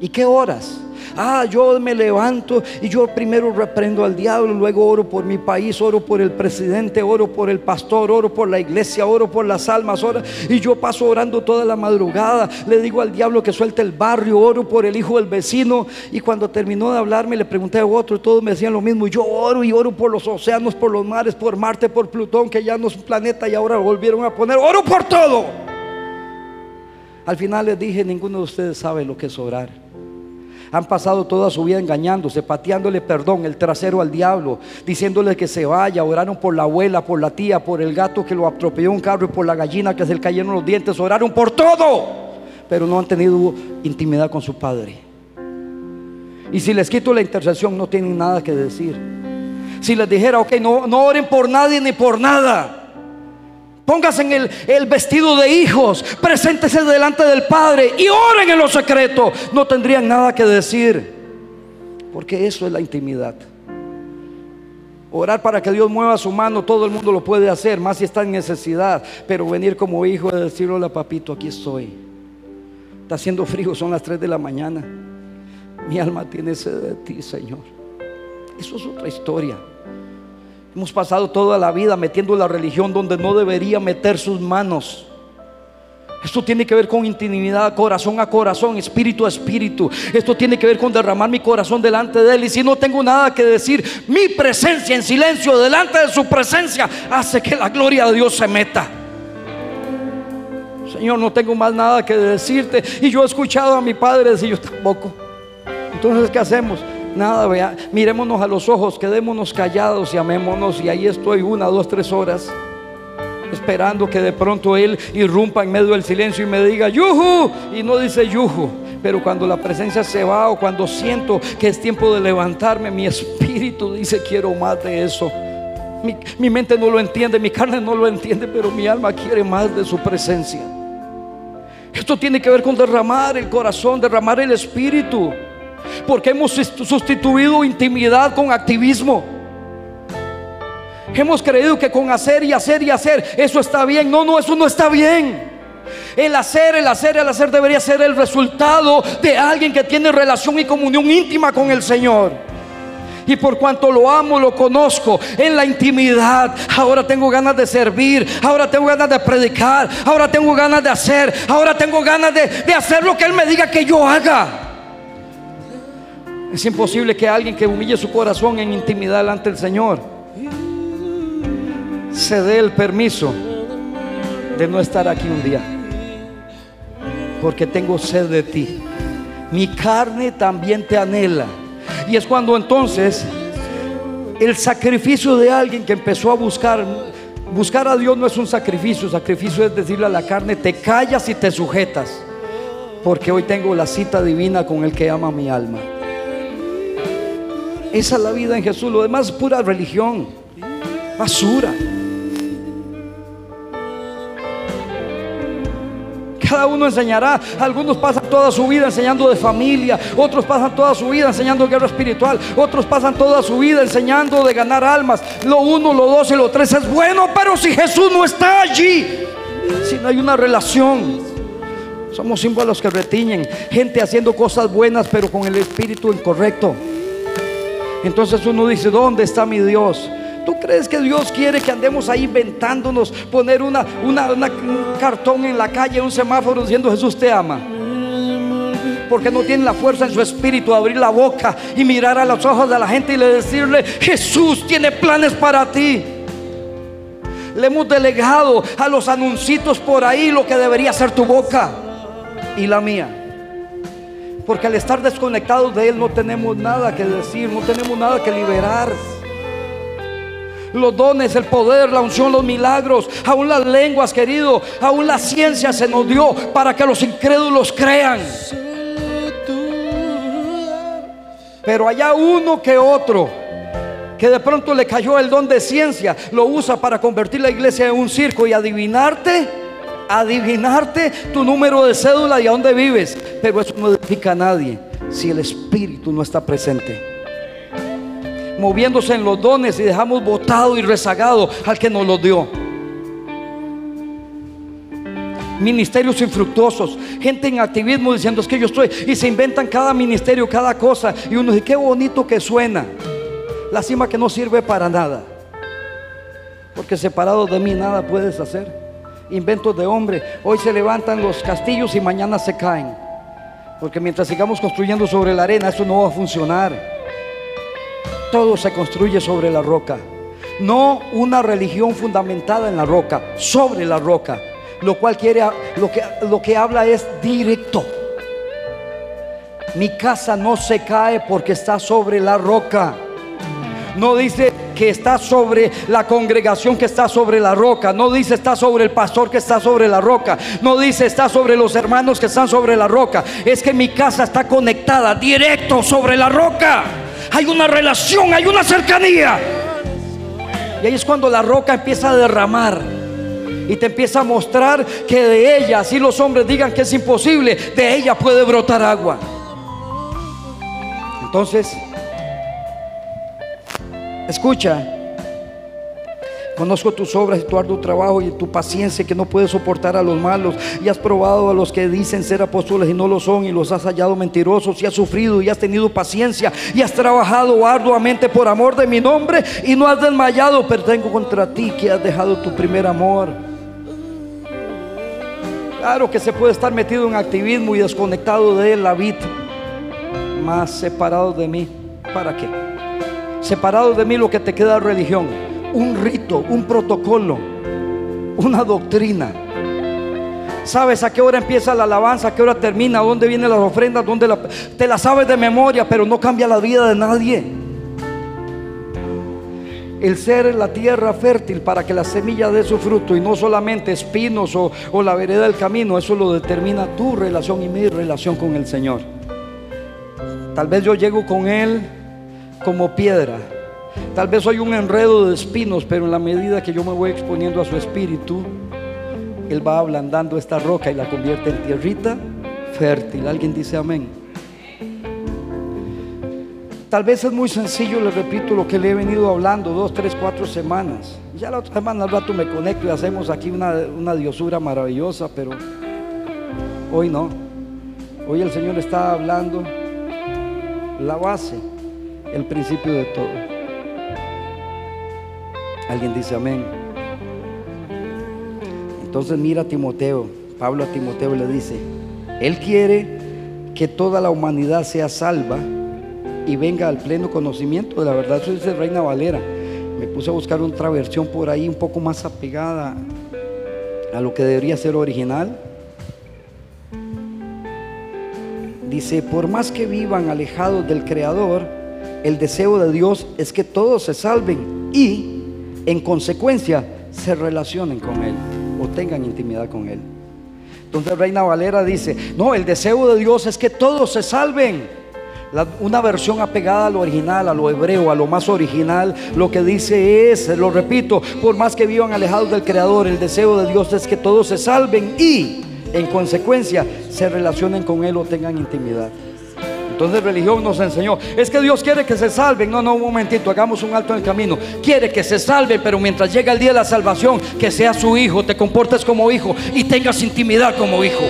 ¿Y qué horas? Ah, yo me levanto y yo primero reprendo al diablo, luego oro por mi país, oro por el presidente, oro por el pastor, oro por la iglesia, oro por las almas, oro, y yo paso orando toda la madrugada. Le digo al diablo que suelte el barrio, oro por el hijo del vecino. Y cuando terminó de hablarme, le pregunté a otro, todos me decían lo mismo. Y yo oro y oro por los océanos, por los mares, por Marte, por Plutón, que ya no es un planeta y ahora volvieron a poner, oro por todo. Al final les dije, ninguno de ustedes sabe lo que es orar. Han pasado toda su vida engañándose, pateándole perdón, el trasero al diablo, diciéndole que se vaya. Oraron por la abuela, por la tía, por el gato que lo atropelló un carro y por la gallina que se le cayeron los dientes. Oraron por todo, pero no han tenido intimidad con su padre. Y si les quito la intercesión, no tienen nada que decir. Si les dijera, ok, no, no oren por nadie ni por nada. Póngase en el, el, vestido de hijos, preséntese delante del Padre y oren en lo secreto. No tendrían nada que decir, porque eso es la intimidad. Orar para que Dios mueva su mano, todo el mundo lo puede hacer, más si está en necesidad. Pero venir como hijo y decirle, hola papito, aquí estoy. Está haciendo frío, son las 3 de la mañana. Mi alma tiene sed de ti, Señor. Eso es otra historia. Hemos pasado toda la vida metiendo la religión donde no debería meter sus manos. Esto tiene que ver con intimidad, corazón a corazón, espíritu a espíritu. Esto tiene que ver con derramar mi corazón delante de Él. Y si no tengo nada que decir, mi presencia en silencio delante de su presencia hace que la gloria de Dios se meta. Señor, no tengo más nada que decirte. Y yo he escuchado a mi padre decir, yo tampoco. Entonces, ¿qué hacemos? Nada, vea, mirémonos a los ojos, quedémonos callados y amémonos. Y ahí estoy una, dos, tres horas esperando que de pronto Él irrumpa en medio del silencio y me diga, yuhu, y no dice yuhu. Pero cuando la presencia se va o cuando siento que es tiempo de levantarme, mi espíritu dice, quiero más de eso. Mi, mi mente no lo entiende, mi carne no lo entiende, pero mi alma quiere más de su presencia. Esto tiene que ver con derramar el corazón, derramar el espíritu. Porque hemos sustituido intimidad con activismo. Hemos creído que con hacer y hacer y hacer eso está bien. No, no, eso no está bien. El hacer, el hacer, el hacer debería ser el resultado de alguien que tiene relación y comunión íntima con el Señor. Y por cuanto lo amo, lo conozco en la intimidad. Ahora tengo ganas de servir. Ahora tengo ganas de predicar. Ahora tengo ganas de hacer. Ahora tengo ganas de, hacer lo que Él me diga que yo haga. Es imposible que alguien que humille su corazón en intimidad delante del Señor se dé el permiso de no estar aquí un día. Porque tengo sed de ti. Mi carne también te anhela. Y es cuando entonces el sacrificio de alguien que empezó a buscar, buscar a Dios no es un sacrificio, sacrificio es decirle a la carne, te callas y te sujetas. Porque hoy tengo la cita divina con el que ama mi alma. Esa es la vida en Jesús. Lo demás es pura religión. Basura. cada uno enseñará. Algunos pasan toda su vida enseñando de familia, otros pasan toda su vida enseñando guerra espiritual, otros pasan toda su vida enseñando de ganar almas. Lo uno, lo dos y lo tres es bueno, pero si Jesús no está allí, si no hay una relación, somos símbolos que retiñen. Gente haciendo cosas buenas, pero con el espíritu incorrecto. Entonces uno dice, ¿dónde está mi Dios? ¿Tú crees que Dios quiere que andemos ahí inventándonos, poner una, una, un cartón en la calle, un semáforo diciendo Jesús te ama? Porque no tiene la fuerza en su espíritu de abrir la boca y mirar a los ojos de la gente y le decirle, Jesús tiene planes para ti. Le hemos delegado a los anuncitos por ahí lo que debería ser tu boca y la mía. Porque al estar desconectados de Él no tenemos nada que decir, no tenemos nada que liberar. Los dones, el poder, la unción, los milagros, aún las lenguas, querido, aún la ciencia se nos dio para que los incrédulos crean. Pero allá uno que otro que de pronto le cayó el don de ciencia, lo usa para convertir la iglesia en un circo y adivinarte adivinarte tu número de cédula y a dónde vives. Pero eso no edifica a nadie si el Espíritu no está presente. Moviéndose en los dones y dejamos botado y rezagado al que nos los dio. Ministerios infructuosos, gente en activismo diciendo es que yo estoy y se inventan cada ministerio, cada cosa. Y uno dice, qué bonito que suena. La cima que no sirve para nada. Porque separado de mí nada puedes hacer inventos de hombre. Hoy se levantan los castillos y mañana se caen. Porque mientras sigamos construyendo sobre la arena, eso no va a funcionar. Todo se construye sobre la roca. No una religión fundamentada en la roca, sobre la roca. Lo cual quiere, lo que, lo que habla es directo. Mi casa no se cae porque está sobre la roca. No dice que está sobre la congregación que está sobre la roca. No dice está sobre el pastor que está sobre la roca. No dice está sobre los hermanos que están sobre la roca. Es que mi casa está conectada directo sobre la roca. Hay una relación, hay una cercanía. Y ahí es cuando la roca empieza a derramar. Y te empieza a mostrar que de ella, si los hombres digan que es imposible, de ella puede brotar agua. Entonces, Escucha, Conozco tus obras y tu arduo trabajo y tu paciencia que no puedes soportar a los malos. Y has probado a los que dicen ser apóstoles y no lo son y los has hallado mentirosos y has sufrido y has tenido paciencia y has trabajado arduamente por amor de mi nombre y no has desmayado. Pero tengo contra ti que has dejado tu primer amor. Claro que se puede estar metido en activismo y desconectado de la vida, más separado de mí. ¿Para qué? Separado de mí lo que te queda religión, un rito, un protocolo, una doctrina. Sabes a qué hora empieza la alabanza, a qué hora termina, dónde vienen las ofrendas, dónde te la sabes de memoria, pero no cambia la vida de nadie. El ser la tierra fértil para que la semilla dé su fruto y no solamente espinos o, o la vereda del camino, eso lo determina tu relación y mi relación con el Señor. Tal vez yo llego con Él como piedra. Tal vez soy un enredo de espinos, pero en la medida que yo me voy exponiendo a su espíritu, Él va ablandando esta roca y la convierte en tierrita fértil. ¿Alguien dice amén? Tal vez es muy sencillo, le repito lo que le he venido hablando, dos, tres, cuatro semanas. Ya la otra semana al rato me conecto y hacemos aquí una, una diosura maravillosa, pero hoy no. Hoy el Señor está hablando la base el principio de todo. Alguien dice amén. Entonces mira a Timoteo, Pablo a Timoteo le dice, Él quiere que toda la humanidad sea salva y venga al pleno conocimiento de la verdad. Eso dice Reina Valera. Me puse a buscar otra versión por ahí un poco más apegada a lo que debería ser original. Dice, por más que vivan alejados del Creador, el deseo de Dios es que todos se salven y en consecuencia se relacionen con Él o tengan intimidad con Él. Entonces Reina Valera dice, no, el deseo de Dios es que todos se salven. una versión apegada a lo original, a lo hebreo, a lo más original, lo que dice es, lo repito, por más que vivan alejados del Creador, el deseo de Dios es que todos se salven y en consecuencia se relacionen con Él o tengan intimidad. Entonces religión nos enseñó, es que Dios quiere que se salven. No, no, un momentito, hagamos un alto en el camino. Quiere que se salven, pero mientras llega el día de la salvación, que sea su hijo, te comportes como hijo y tengas intimidad como hijo.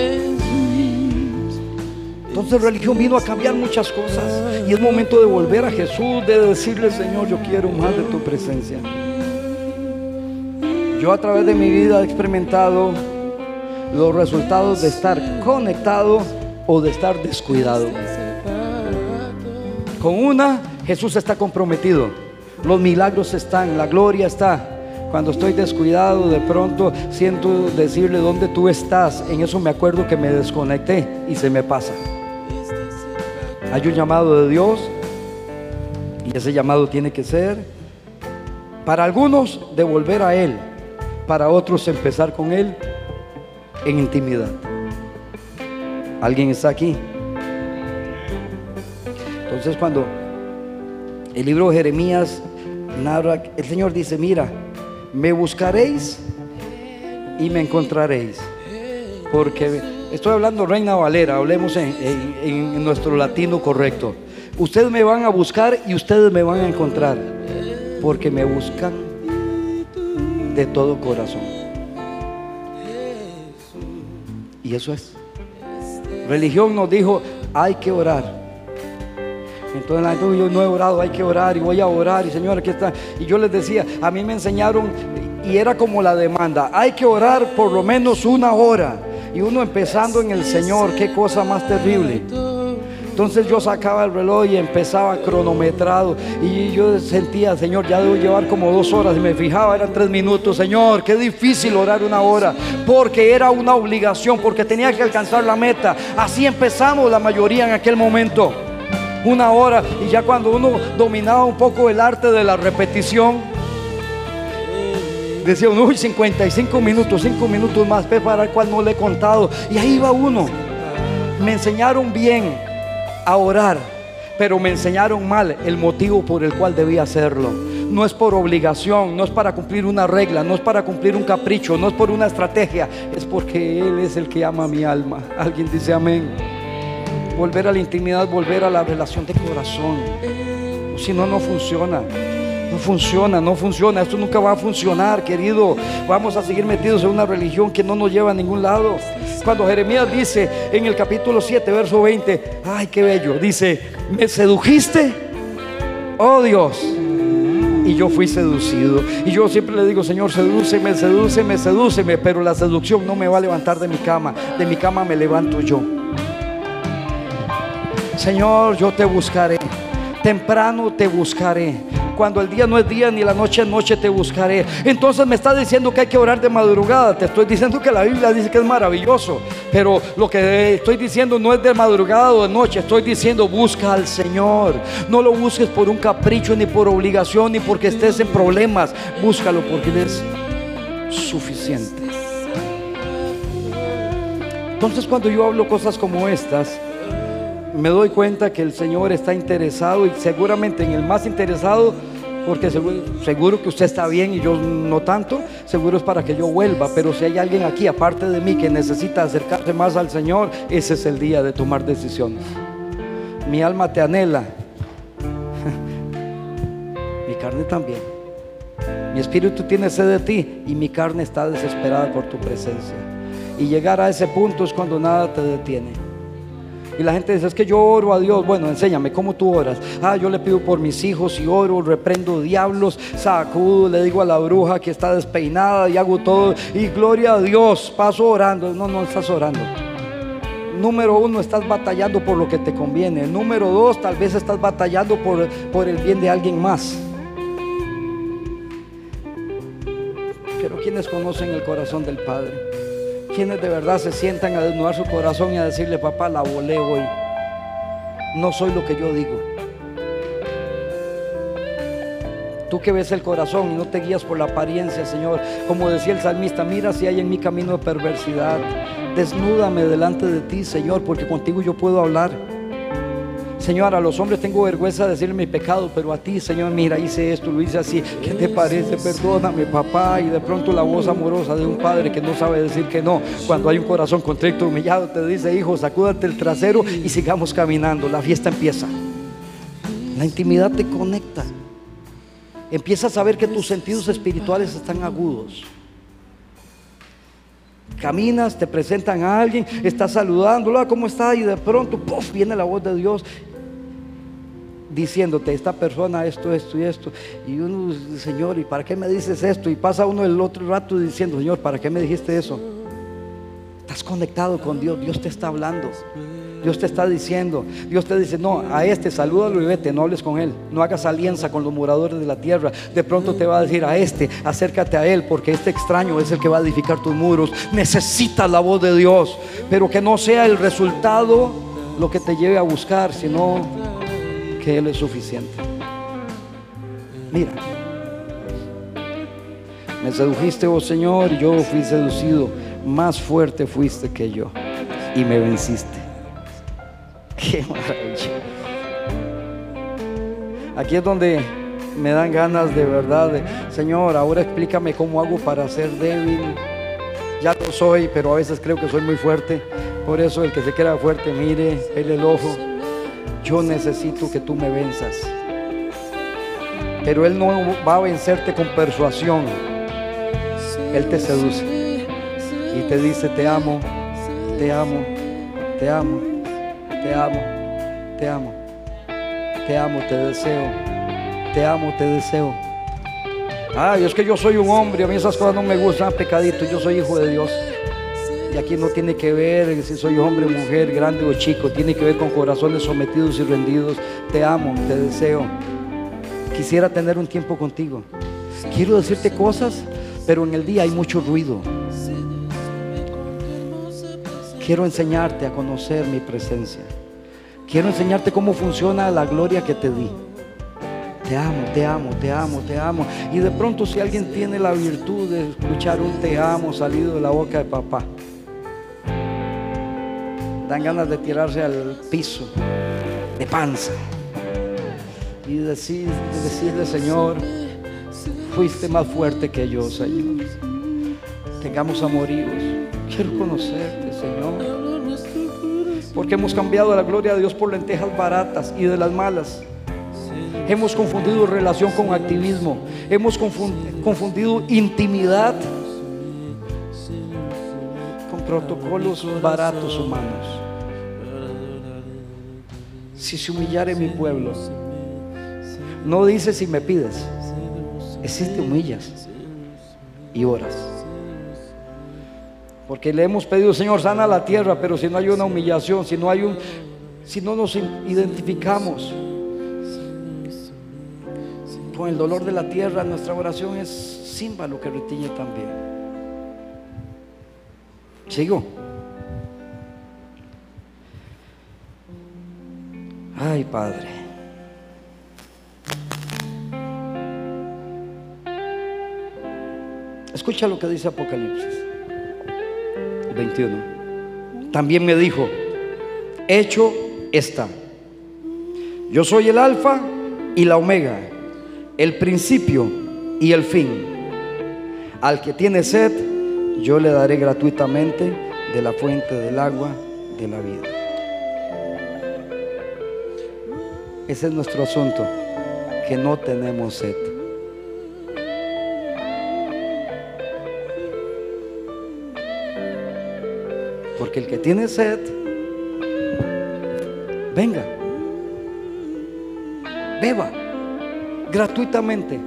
Entonces religión vino a cambiar muchas cosas y es momento de volver a Jesús, de decirle, Señor, yo quiero más de tu presencia. Yo a través de mi vida he experimentado los resultados de estar conectado o de estar descuidado. Con una, Jesús está comprometido. Los milagros están, la gloria está. Cuando estoy descuidado, de pronto siento decirle dónde tú estás. En eso me acuerdo que me desconecté y se me pasa. Hay un llamado de Dios y ese llamado tiene que ser para algunos de volver a Él, para otros empezar con Él en intimidad. ¿Alguien está aquí? Entonces cuando el libro de Jeremías narra, el Señor dice, mira, me buscaréis y me encontraréis. Porque estoy hablando Reina Valera, hablemos en, en nuestro latino correcto. Ustedes me van a buscar y ustedes me van a encontrar. Porque me buscan de todo corazón. Y eso es. Religión nos dijo, hay que orar. Entonces yo no he orado, hay que orar y voy a orar y Señor, aquí está. Y yo les decía, a mí me enseñaron y era como la demanda, hay que orar por lo menos una hora. Y uno empezando en el Señor, qué cosa más terrible. Entonces yo sacaba el reloj y empezaba cronometrado. Y yo sentía, Señor, ya debo llevar como dos horas. Y me fijaba, eran tres minutos. Señor, qué difícil orar una hora. Porque era una obligación, porque tenía que alcanzar la meta. Así empezamos la mayoría en aquel momento una hora y ya cuando uno dominaba un poco el arte de la repetición, decía uno, uy, 55 minutos, 5 minutos más, para el cual no le he contado. Y ahí va uno. Me enseñaron bien a orar, pero me enseñaron mal el motivo por el cual debía hacerlo. No es por obligación, no es para cumplir una regla, no es para cumplir un capricho, no es por una estrategia, es porque Él es el que ama mi alma. Alguien dice amén volver a la intimidad, volver a la relación de corazón. Si no, no funciona. No funciona, no funciona. Esto nunca va a funcionar, querido. Vamos a seguir metidos en una religión que no nos lleva a ningún lado. Cuando Jeremías dice en el capítulo 7, verso 20, ay, qué bello, dice, me sedujiste, oh Dios. Y yo fui seducido. Y yo siempre le digo, Señor, sedúceme, sedúceme, sedúceme. Pero la seducción no me va a levantar de mi cama. De mi cama me levanto yo. Señor, yo te buscaré. Temprano te buscaré. Cuando el día no es día ni la noche es noche te buscaré. Entonces me está diciendo que hay que orar de madrugada. Te estoy diciendo que la Biblia dice que es maravilloso. Pero lo que estoy diciendo no es de madrugada o de noche. Estoy diciendo busca al Señor. No lo busques por un capricho, ni por obligación, ni porque estés en problemas. Búscalo porque es suficiente. Entonces cuando yo hablo cosas como estas, me doy cuenta que el Señor está interesado y seguramente en el más interesado, porque seguro, que usted está bien y yo no tanto, seguro es para que yo vuelva, pero si hay alguien aquí aparte de mí que necesita acercarse más al Señor, ese es el día de tomar decisiones. Mi alma te anhela, mi carne también. Mi espíritu tiene sed de ti y mi carne está desesperada por tu presencia. Y llegar a ese punto es cuando nada te detiene. Y la gente dice, es que yo oro a Dios. Bueno, enséñame cómo tú oras. Ah, yo le pido por mis hijos y oro, reprendo diablos, sacudo, le digo a la bruja que está despeinada y hago todo. Y gloria a Dios, paso orando. No, no estás orando. Número uno, estás batallando por lo que te conviene. Número dos, tal vez estás batallando por, por el bien de alguien más. Pero ¿quiénes conocen el corazón del Padre? Quienes de verdad se sientan a desnudar su corazón y a decirle, papá, la volé hoy. No soy lo que yo digo. Tú que ves el corazón y no te guías por la apariencia, Señor. Como decía el salmista, mira si hay en mi camino perversidad. Desnúdame delante de ti, Señor, porque contigo yo puedo hablar. Señor, a los hombres tengo vergüenza de decirle mi pecado, pero a ti, Señor, mira, hice esto, lo hice así. ¿Qué te parece? Perdóname, papá. Y de pronto la voz amorosa de un padre que no sabe decir que no. Cuando hay un corazón contrito, humillado, te dice, hijo, sacúdate el trasero y sigamos caminando. La fiesta empieza. La intimidad te conecta. Empiezas a ver que tus sentidos espirituales están agudos. Caminas, te presentan a alguien, estás saludándolo, ¿cómo está? Y de pronto, puff, viene la voz de Dios diciéndote, esta persona esto, esto y esto. Y uno, Señor, ¿y para qué me dices esto? Y pasa uno el otro rato diciendo, Señor, ¿para qué me dijiste eso? Estás conectado con Dios, Dios te está hablando. Dios te está diciendo, Dios te dice, no, a este salúdalo y vete, no hables con él, no hagas alianza con los moradores de la tierra. De pronto te va a decir a este, acércate a él, porque este extraño es el que va a edificar tus muros. Necesitas la voz de Dios, pero que no sea el resultado lo que te lleve a buscar, sino Él es suficiente. Mira, me sedujiste, oh Señor, yo fui seducido. Más fuerte fuiste que yo y me venciste. Qué maravilla. Aquí es donde me dan ganas de verdad Señor, ahora explícame cómo hago para ser débil. Ya lo soy, pero a veces creo que soy muy fuerte. Por eso el que se queda fuerte, mire, él el ojo yo necesito que tú me venzas. Pero Él no va a vencerte con persuasión. Él te seduce y te dice, te amo, te amo, te amo, te amo, te amo, te amo, te deseo, te amo, te deseo. Ay, es que yo soy un hombre, a mí esas cosas no me gustan, pecadito, yo soy hijo de Dios. Y aquí no tiene que ver si soy hombre, mujer, grande o chico. Tiene que ver con corazones sometidos y rendidos. Te amo, te deseo. Quisiera tener un tiempo contigo. Quiero decirte cosas, pero en el día hay mucho ruido. Quiero enseñarte a conocer mi presencia. Quiero enseñarte cómo funciona la gloria que te di. Te amo, te amo, te amo, te amo. Y de pronto si alguien tiene la virtud de escuchar un te amo salido de la boca de papá, dan ganas de tirarse al piso de panza y decir, decirle, Señor, fuiste más fuerte que yo, Señor. Tengamos amoríos. Quiero conocerte, Señor. Porque hemos cambiado la gloria de Dios por lentejas baratas y de las malas. Hemos confundido relación con activismo. Hemos confundido intimidad con protocolos baratos humanos si se humillare mi pueblo. No dice si me pides, es si te humillas y oras. Porque le hemos pedido, Señor, sana la tierra, pero si no hay una humillación, si no hay un, si no nos identificamos con el dolor de la tierra, nuestra oración es símbolo que retiñe también. Sigo. Ay, Padre. Escucha lo que dice Apocalipsis 21. También me dijo, hecho está. Yo soy el alfa y la omega, el principio y el fin. Al que tiene sed, yo le daré gratuitamente de la fuente del agua de la vida. Ese es nuestro asunto, que no tenemos sed. Porque el que tiene sed, venga, beba gratuitamente.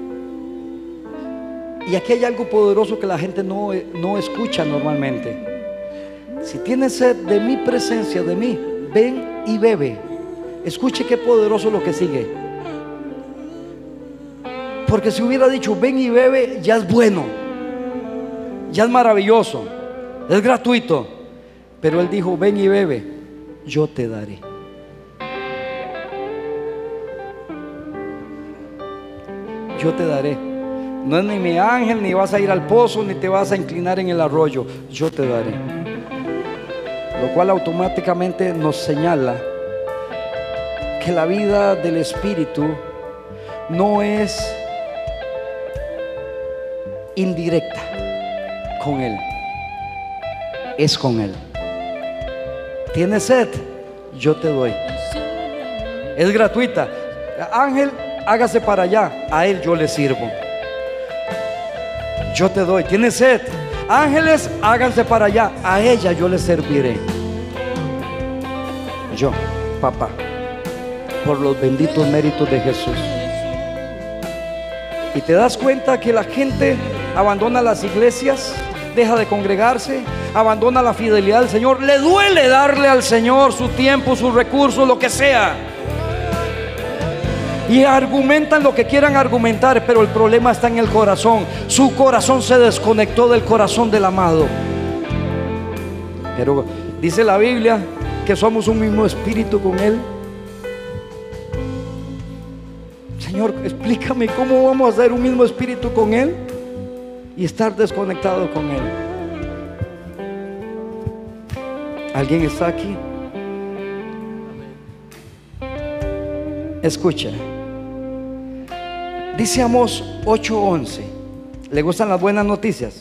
Y aquí hay algo poderoso que la gente no, no escucha normalmente. Si tienes sed de mi presencia, de mí, ven y bebe. Escuche qué poderoso lo que sigue. Porque si hubiera dicho, ven y bebe, ya es bueno, ya es maravilloso, es gratuito. Pero él dijo, ven y bebe, yo te daré. Yo te daré. No es ni mi ángel, ni vas a ir al pozo, ni te vas a inclinar en el arroyo. Yo te daré. Lo cual automáticamente nos señala que la vida del Espíritu no es indirecta con Él, es con Él. ¿Tienes sed? Yo te doy. Es gratuita. Ángel, hágase para allá. A Él yo le sirvo. Yo te doy. ¿Tienes sed? Ángeles, háganse para allá. A ella yo le serviré. Yo, papá, por los benditos méritos de Jesús. Y te das cuenta que la gente abandona las iglesias, deja de congregarse, abandona la fidelidad al Señor. Le duele darle al Señor su tiempo, sus recursos, lo que sea. Y argumentan lo que quieran argumentar, pero el problema está en el corazón. Su corazón se desconectó del corazón del amado. Pero dice la Biblia que somos un mismo espíritu con Él. Señor, explícame cómo vamos a ser un mismo espíritu con Él y estar desconectado con Él. ¿Alguien está aquí? Escucha. Dice Amos 8:11. ¿Le gustan las buenas noticias?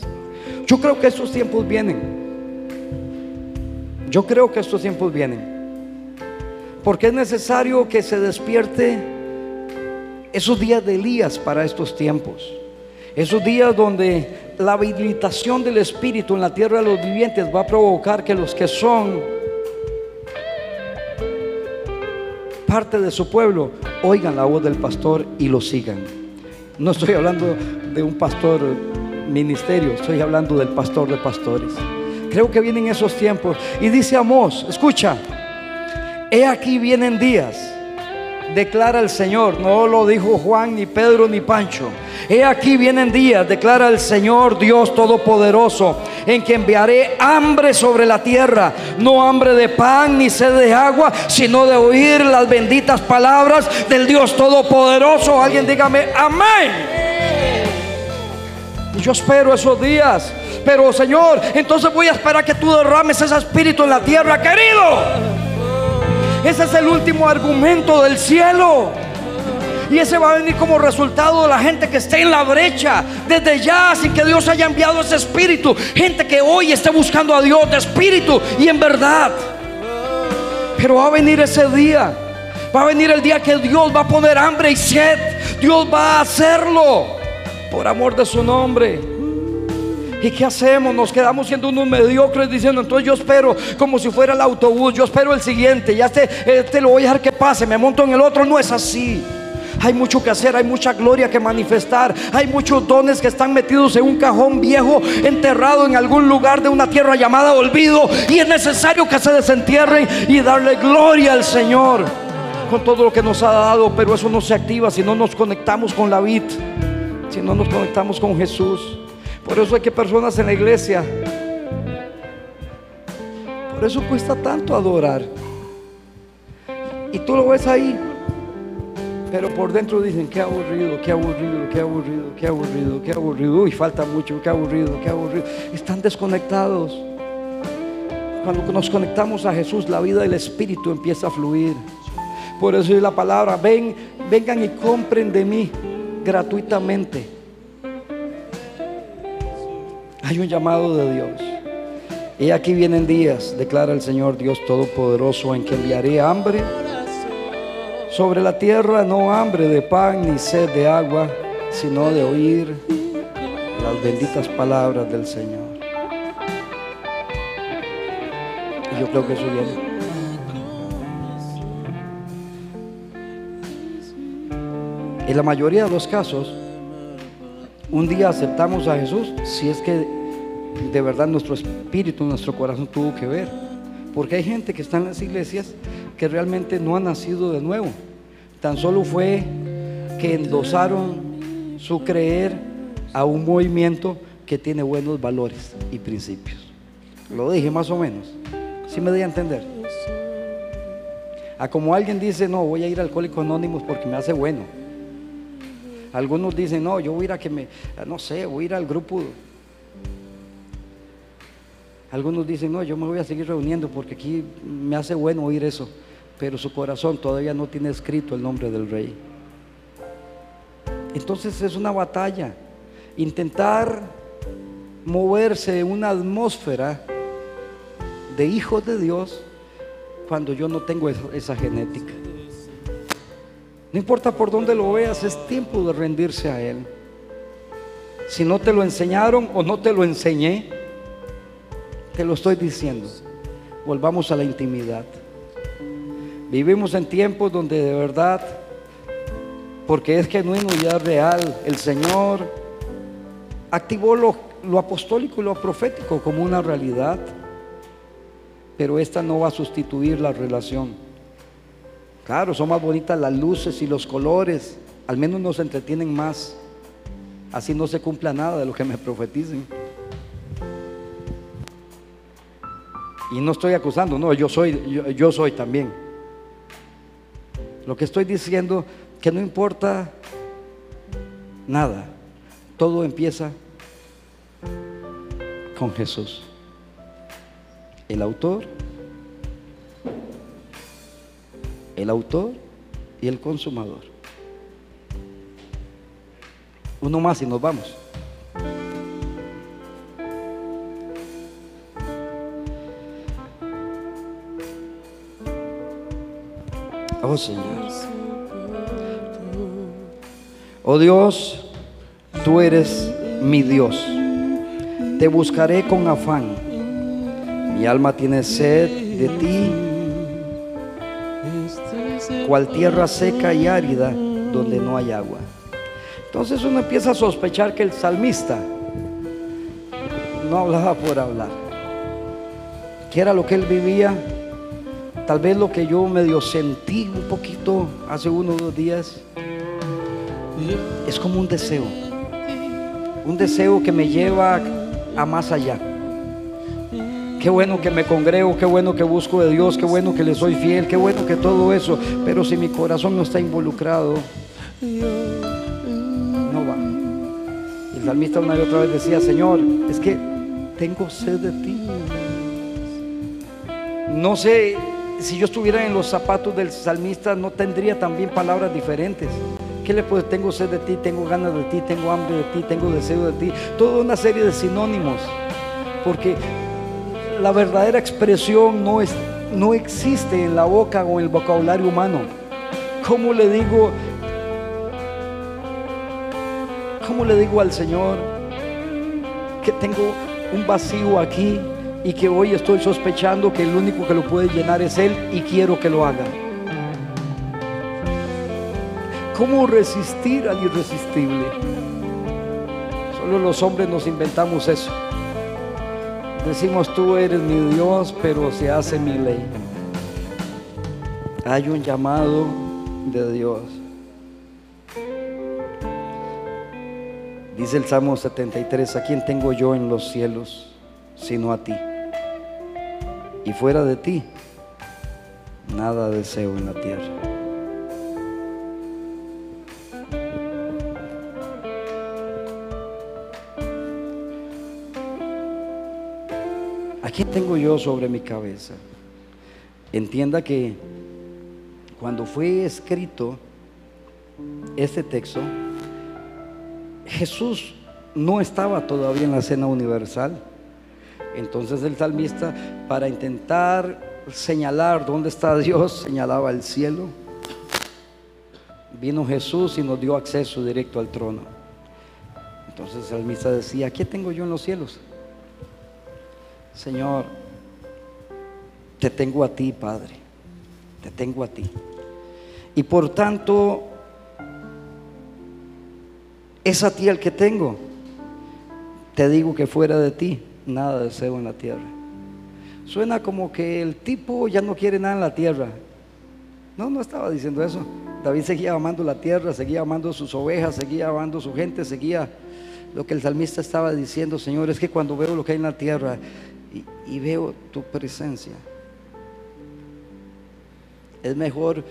Yo creo que estos tiempos vienen. Yo creo que estos tiempos vienen. Porque es necesario que se despierte esos días de Elías para estos tiempos. Esos días donde la habilitación del Espíritu en la tierra de los vivientes va a provocar que los que son parte de su pueblo oigan la voz del pastor y lo sigan. No estoy hablando de un pastor ministerio, estoy hablando del pastor de pastores. Creo que vienen esos tiempos. Y dice Amós, escucha, he aquí vienen días, declara el Señor, no lo dijo Juan, ni Pedro, ni Pancho. He aquí vienen días, declara el Señor Dios Todopoderoso, en que enviaré hambre sobre la tierra, no hambre de pan ni sed de agua, sino de oír las benditas palabras del Dios Todopoderoso. Alguien dígame, amén. Yo espero esos días. Pero Señor, entonces voy a esperar que tú derrames ese espíritu en la tierra, querido. Ese es el último argumento del cielo. Y ese va a venir como resultado de la gente que esté en la brecha desde ya, sin que Dios haya enviado ese espíritu. Gente que hoy esté buscando a Dios de espíritu y en verdad. Pero va a venir ese día. Va a venir el día que Dios va a poner hambre y sed. Dios va a hacerlo por amor de su nombre. ¿Y qué hacemos? Nos quedamos siendo unos mediocres diciendo, entonces yo espero como si fuera el autobús, yo espero el siguiente, ya este, este lo voy a dejar que pase, me monto en el otro. No es así. Hay mucho que hacer, hay mucha gloria que manifestar, hay muchos dones que están metidos en un cajón viejo, enterrado en algún lugar de una tierra llamada olvido. Y es necesario que se desentierren y darle gloria al Señor con todo lo que nos ha dado. Pero eso no se activa si no nos conectamos con la vid, si no nos conectamos con Jesús. Por eso hay que personas en la iglesia. Por eso cuesta tanto adorar. Y tú lo ves ahí. Pero por dentro dicen, qué aburrido, qué aburrido, qué aburrido, qué aburrido, qué aburrido. Uy, falta mucho, qué aburrido, qué aburrido. Están desconectados. Cuando nos conectamos a Jesús, la vida del Espíritu empieza a fluir. Por eso es la palabra, ven, vengan y compren de mí gratuitamente. Hay un llamado de Dios. Y aquí vienen días, declara el Señor Dios Todopoderoso, en que enviaré hambre sobre la tierra, no hambre de pan ni sed de agua, sino de oír las benditas palabras del Señor. Y yo creo que eso viene. En la mayoría de los casos, un día aceptamos a Jesús si es que de verdad nuestro espíritu, nuestro corazón tuvo que ver. Porque hay gente que está en las iglesias que realmente no ha nacido de nuevo. Tan solo fue que endosaron su creer a un movimiento que tiene buenos valores y principios. Lo dije más o menos. Si me di a entender? A como alguien dice, no, voy a ir a Alcohólicos Anónimos porque me hace bueno. Algunos dicen, no, yo voy a ir a que me, no sé, voy a ir al grupo. Algunos dicen, no, yo me voy a seguir reuniendo porque aquí me hace bueno oír eso. pero su corazón todavía no tiene escrito el nombre del rey. Entonces es una batalla. Intentar moverse en una atmósfera de hijos de Dios cuando yo no tengo esa genética. No importa por dónde lo veas, es tiempo de rendirse a Él. Si no te lo enseñaron o no te lo enseñé, te lo estoy diciendo. Volvamos a la intimidad. Vivimos en tiempos donde de verdad, porque es genuino y es real, el Señor activó lo, lo apostólico y lo profético como una realidad, pero esta no va a sustituir la relación. Claro, son más bonitas las luces y los colores, al menos nos entretienen más. Así no se cumpla nada de lo que me profeticen. Y no estoy acusando, no, yo soy, yo, soy también. Lo que estoy diciendo, que no importa nada, todo empieza con Jesús, el autor, el autor y el consumador. Uno más y nos vamos. Oh Señor. Oh Dios, tú eres mi Dios. Te buscaré con afán. Mi alma tiene sed de ti, cual tierra seca y árida donde no hay agua. Entonces uno empieza a sospechar que el salmista no hablaba por hablar. Que era lo que él vivía? Tal vez lo que yo medio sentí un poquito hace unos dos días. Es como un deseo. Un deseo que me lleva a más allá. Qué bueno que me congrego, qué bueno que busco de Dios, qué bueno que le soy fiel, qué bueno que todo eso. Pero si mi corazón no está involucrado, el salmista una y otra vez decía, Señor, es que tengo sed de ti. No sé, si yo estuviera en los zapatos del salmista, no tendría también palabras diferentes. ¿Qué le puedo? Tengo sed de ti, tengo ganas de ti, tengo hambre de ti, tengo deseo de ti. Toda una serie de sinónimos. Porque la verdadera expresión no, es, no existe en la boca o en el vocabulario humano. ¿Cómo le digo ¿Cómo le digo al Señor que tengo un vacío aquí y que hoy estoy sospechando que el único que lo puede llenar es Él y quiero que lo haga? ¿Cómo resistir al irresistible? Solo los hombres nos inventamos eso. Decimos, tú eres mi Dios, pero se hace mi ley. Hay un llamado de Dios. Dice el Salmo 73, ¿a quién tengo yo en los cielos sino a ti? Y fuera de ti, nada deseo en la tierra. ¿A quién tengo yo sobre mi cabeza? Entienda que cuando fue escrito este texto, Jesús no estaba todavía en la cena universal. Entonces el salmista, para intentar señalar dónde está Dios, señalaba el cielo. Vino Jesús y nos dio acceso directo al trono. Entonces el salmista decía, ¿qué tengo yo en los cielos? Señor, te tengo a ti, Padre, te tengo a ti. Y por tanto, es a ti el que tengo. Te digo que fuera de ti nada deseo en la tierra. Suena como que el tipo ya no quiere nada en la tierra. No, no estaba diciendo eso. David seguía amando la tierra, seguía amando sus ovejas, seguía amando su gente, seguía lo que el salmista estaba diciendo, Señor, es que cuando veo lo que hay en la tierra y, y veo tu presencia, es mejor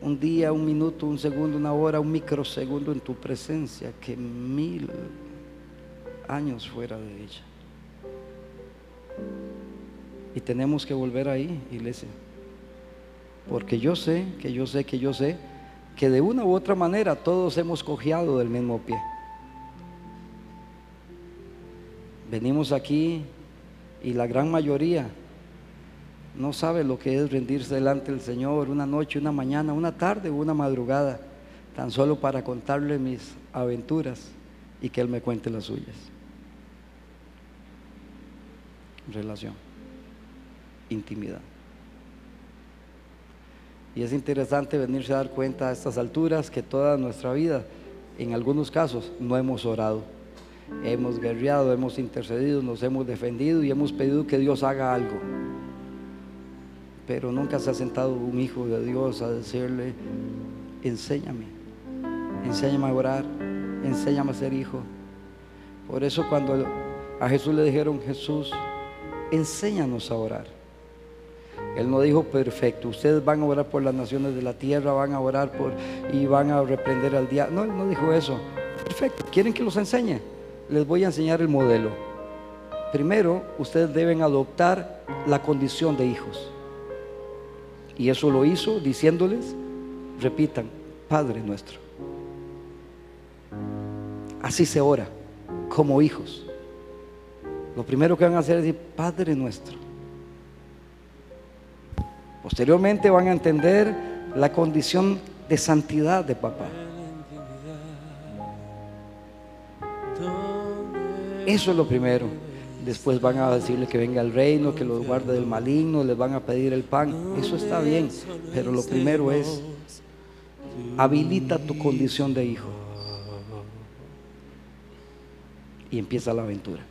un día, un minuto, un segundo, una hora, un microsegundo en tu presencia que mil años fuera de ella. Y tenemos que volver ahí, iglesia. Porque yo sé, que yo sé, que yo sé, que de una u otra manera todos hemos cojeado del mismo pie. Venimos aquí y la gran mayoría no sabe lo que es rendirse delante del Señor una noche, una mañana, una tarde o una madrugada, tan solo para contarle mis aventuras y que Él me cuente las suyas. Relación, intimidad. Y es interesante venirse a dar cuenta a estas alturas que toda nuestra vida, en algunos casos, no hemos orado. Hemos guerreado, hemos intercedido, nos hemos defendido y hemos pedido que Dios haga algo. Pero nunca se ha sentado un hijo de Dios a decirle, enséñame, enséñame a orar, enséñame a ser hijo. Por eso cuando a Jesús le dijeron, Jesús, enséñanos a orar. Él no dijo perfecto, ustedes van a orar por las naciones de la tierra, van a orar por y van a reprender al diablo. No, él no dijo eso. Perfecto, ¿quieren que los enseñe? Les voy a enseñar el modelo. Primero, ustedes deben adoptar la condición de hijos. Y eso lo hizo diciéndoles, repitan, Padre nuestro. Así se ora, como hijos. Lo primero que van a hacer es decir, Padre nuestro. Posteriormente van a entender la condición de santidad de papá. Eso es lo primero. Después van a decirle que venga el reino, que los guarde del maligno, les van a pedir el pan. Eso está bien, pero lo primero es habilita tu condición de hijo. Y empieza la aventura.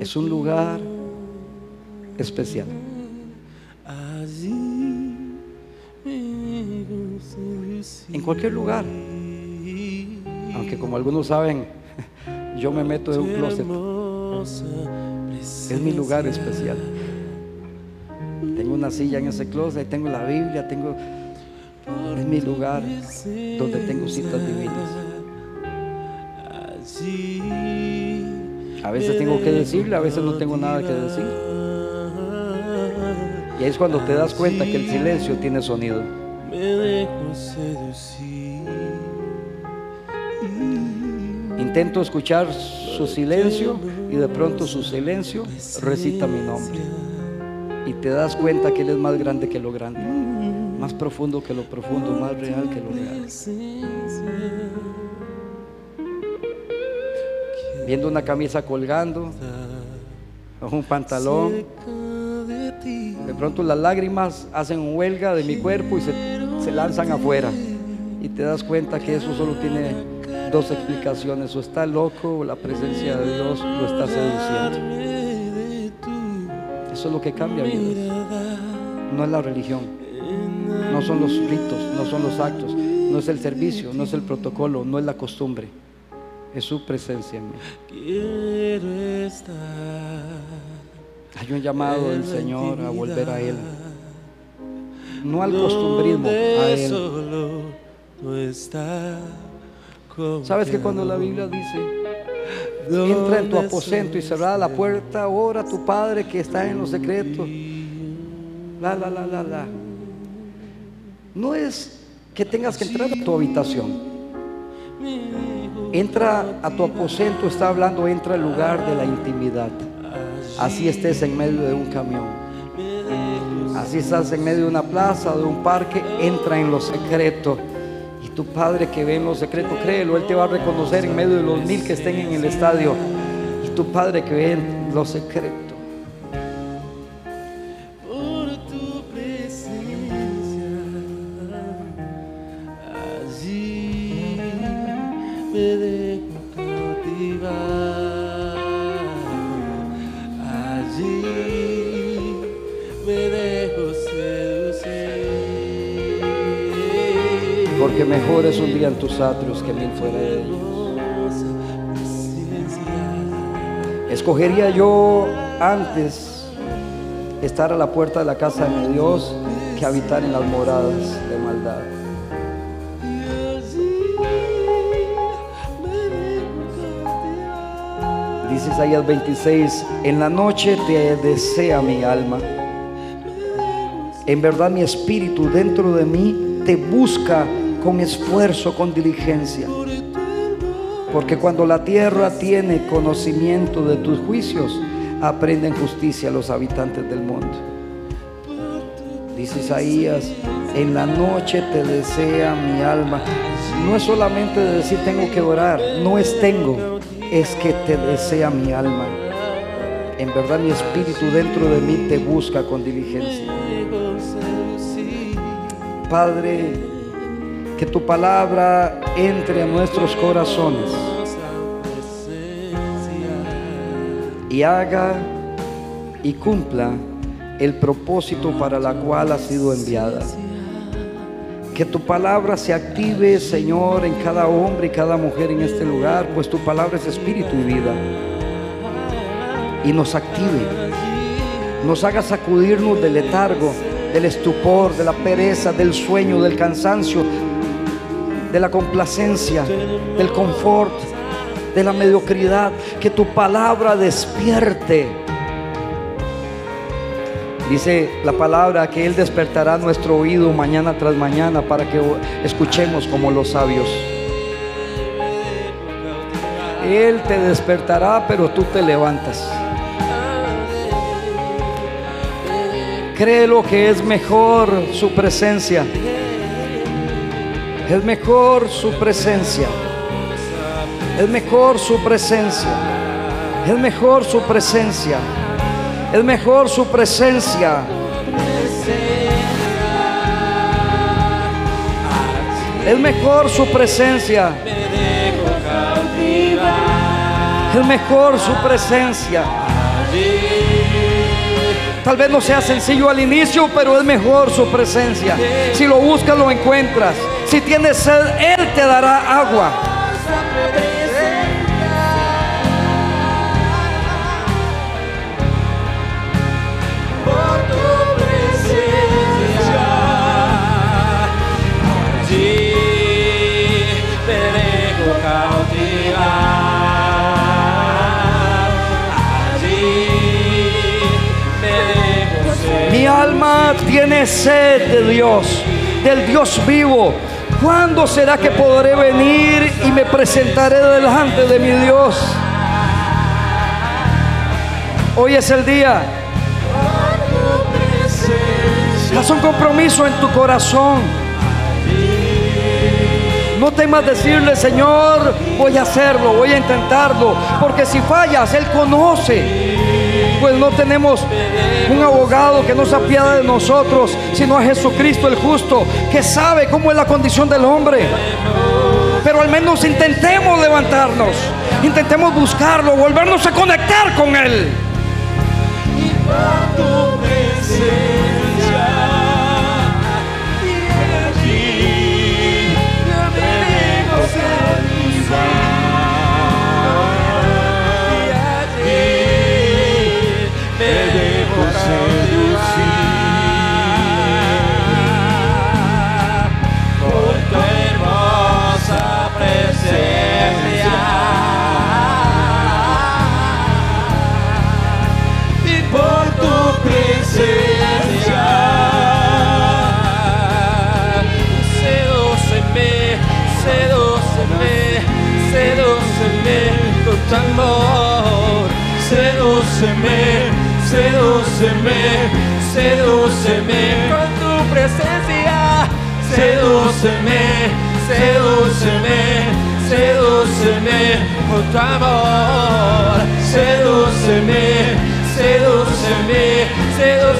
Es un lugar especial. En cualquier lugar. Aunque como algunos saben, yo me meto en un closet. Es mi lugar especial. Tengo una silla en ese closet, tengo la Biblia, tengo... Es mi lugar donde tengo citas divinas. A veces tengo que decirle, a veces no tengo nada que decir. Y ahí es cuando te das cuenta que el silencio tiene sonido. Intento escuchar su silencio y de pronto su silencio recita mi nombre. Y te das cuenta que Él es más grande que lo grande, más profundo que lo profundo, más real que lo real. Viendo una camisa colgando, un pantalón, de pronto las lágrimas hacen huelga de mi cuerpo y se, se lanzan afuera. Y te das cuenta que eso solo tiene dos explicaciones, o está loco o la presencia de Dios lo está seduciendo. Eso es lo que cambia vidas. No es la religión, no son los ritos, no son los actos, no es el servicio, no es el protocolo, no es la costumbre. Es su presencia en mí. Hay un llamado del Señor a volver a Él. No al costumbrismo, a Él. ¿Sabes que cuando la Biblia dice, entra en tu aposento y cerrada la puerta, ora a tu Padre que está en los secretos? La, la, la, la, la. No es que tengas que entrar a tu habitación. Entra a tu aposento, está hablando, entra al lugar de la intimidad. Así estés en medio de un camión. Así estás en medio de una plaza, de un parque, entra en lo secreto tu Padre que ve en lo secreto, créelo, Él te va a reconocer en medio de los mil que estén en el estadio. Y tu Padre que ve en lo secreto. Atrios que mil fuera de ellos. Escogería yo antes estar a la puerta de la casa de mi Dios que habitar en las moradas de maldad. Dice Isaías 26, en la noche te desea mi alma. En verdad mi espíritu dentro de mí te busca con esfuerzo, con diligencia. Porque cuando la tierra tiene conocimiento de tus juicios, aprenden justicia los habitantes del mundo. Dice Isaías, en la noche te desea mi alma. No es solamente de decir tengo que orar, no es tengo, es que te desea mi alma. En verdad mi espíritu dentro de mí te busca con diligencia. Padre, que tu palabra entre a nuestros corazones y haga y cumpla el propósito para la cual ha sido enviada. Que tu palabra se active, Señor, en cada hombre y cada mujer en este lugar, pues tu palabra es espíritu y vida. Y nos active, nos haga sacudirnos del letargo, del estupor, de la pereza, del sueño, del cansancio, de la complacencia, del confort, de la mediocridad. Que tu palabra despierte Dice la palabra que Él despertará nuestro oído mañana tras mañana para que escuchemos como los sabios. Él te despertará, pero tú te levantas. Créelo que es mejor su presencia. Es mejor su presencia. Es mejor su presencia. Es mejor su presencia. Es mejor su presencia. Es mejor su presencia. Es mejor su presencia. Tal vez no sea sencillo al inicio, pero es mejor su presencia. Si lo buscas, lo encuentras. Si tienes sed, Él te dará agua. Mi alma tiene sed de Dios, del Dios vivo. ¿Cuándo será que podré venir y me presentaré delante de mi Dios? Hoy es el día. Haz un compromiso en tu corazón. No temas decirle, Señor, voy a hacerlo, voy a intentarlo. Porque si fallas, Él conoce. Pues no tenemos un abogado que no se apiada de nosotros, sino a Jesucristo el justo, que sabe cómo es la condición del hombre. Pero al menos intentemos levantarnos, intentemos buscarlo, volvernos a conectar con Él. sedúceme, sedúceme, sedúceme con tu presencia. Sedúceme, sedúceme, sedúceme con tu amor. Sedúceme, sedúceme, sedúceme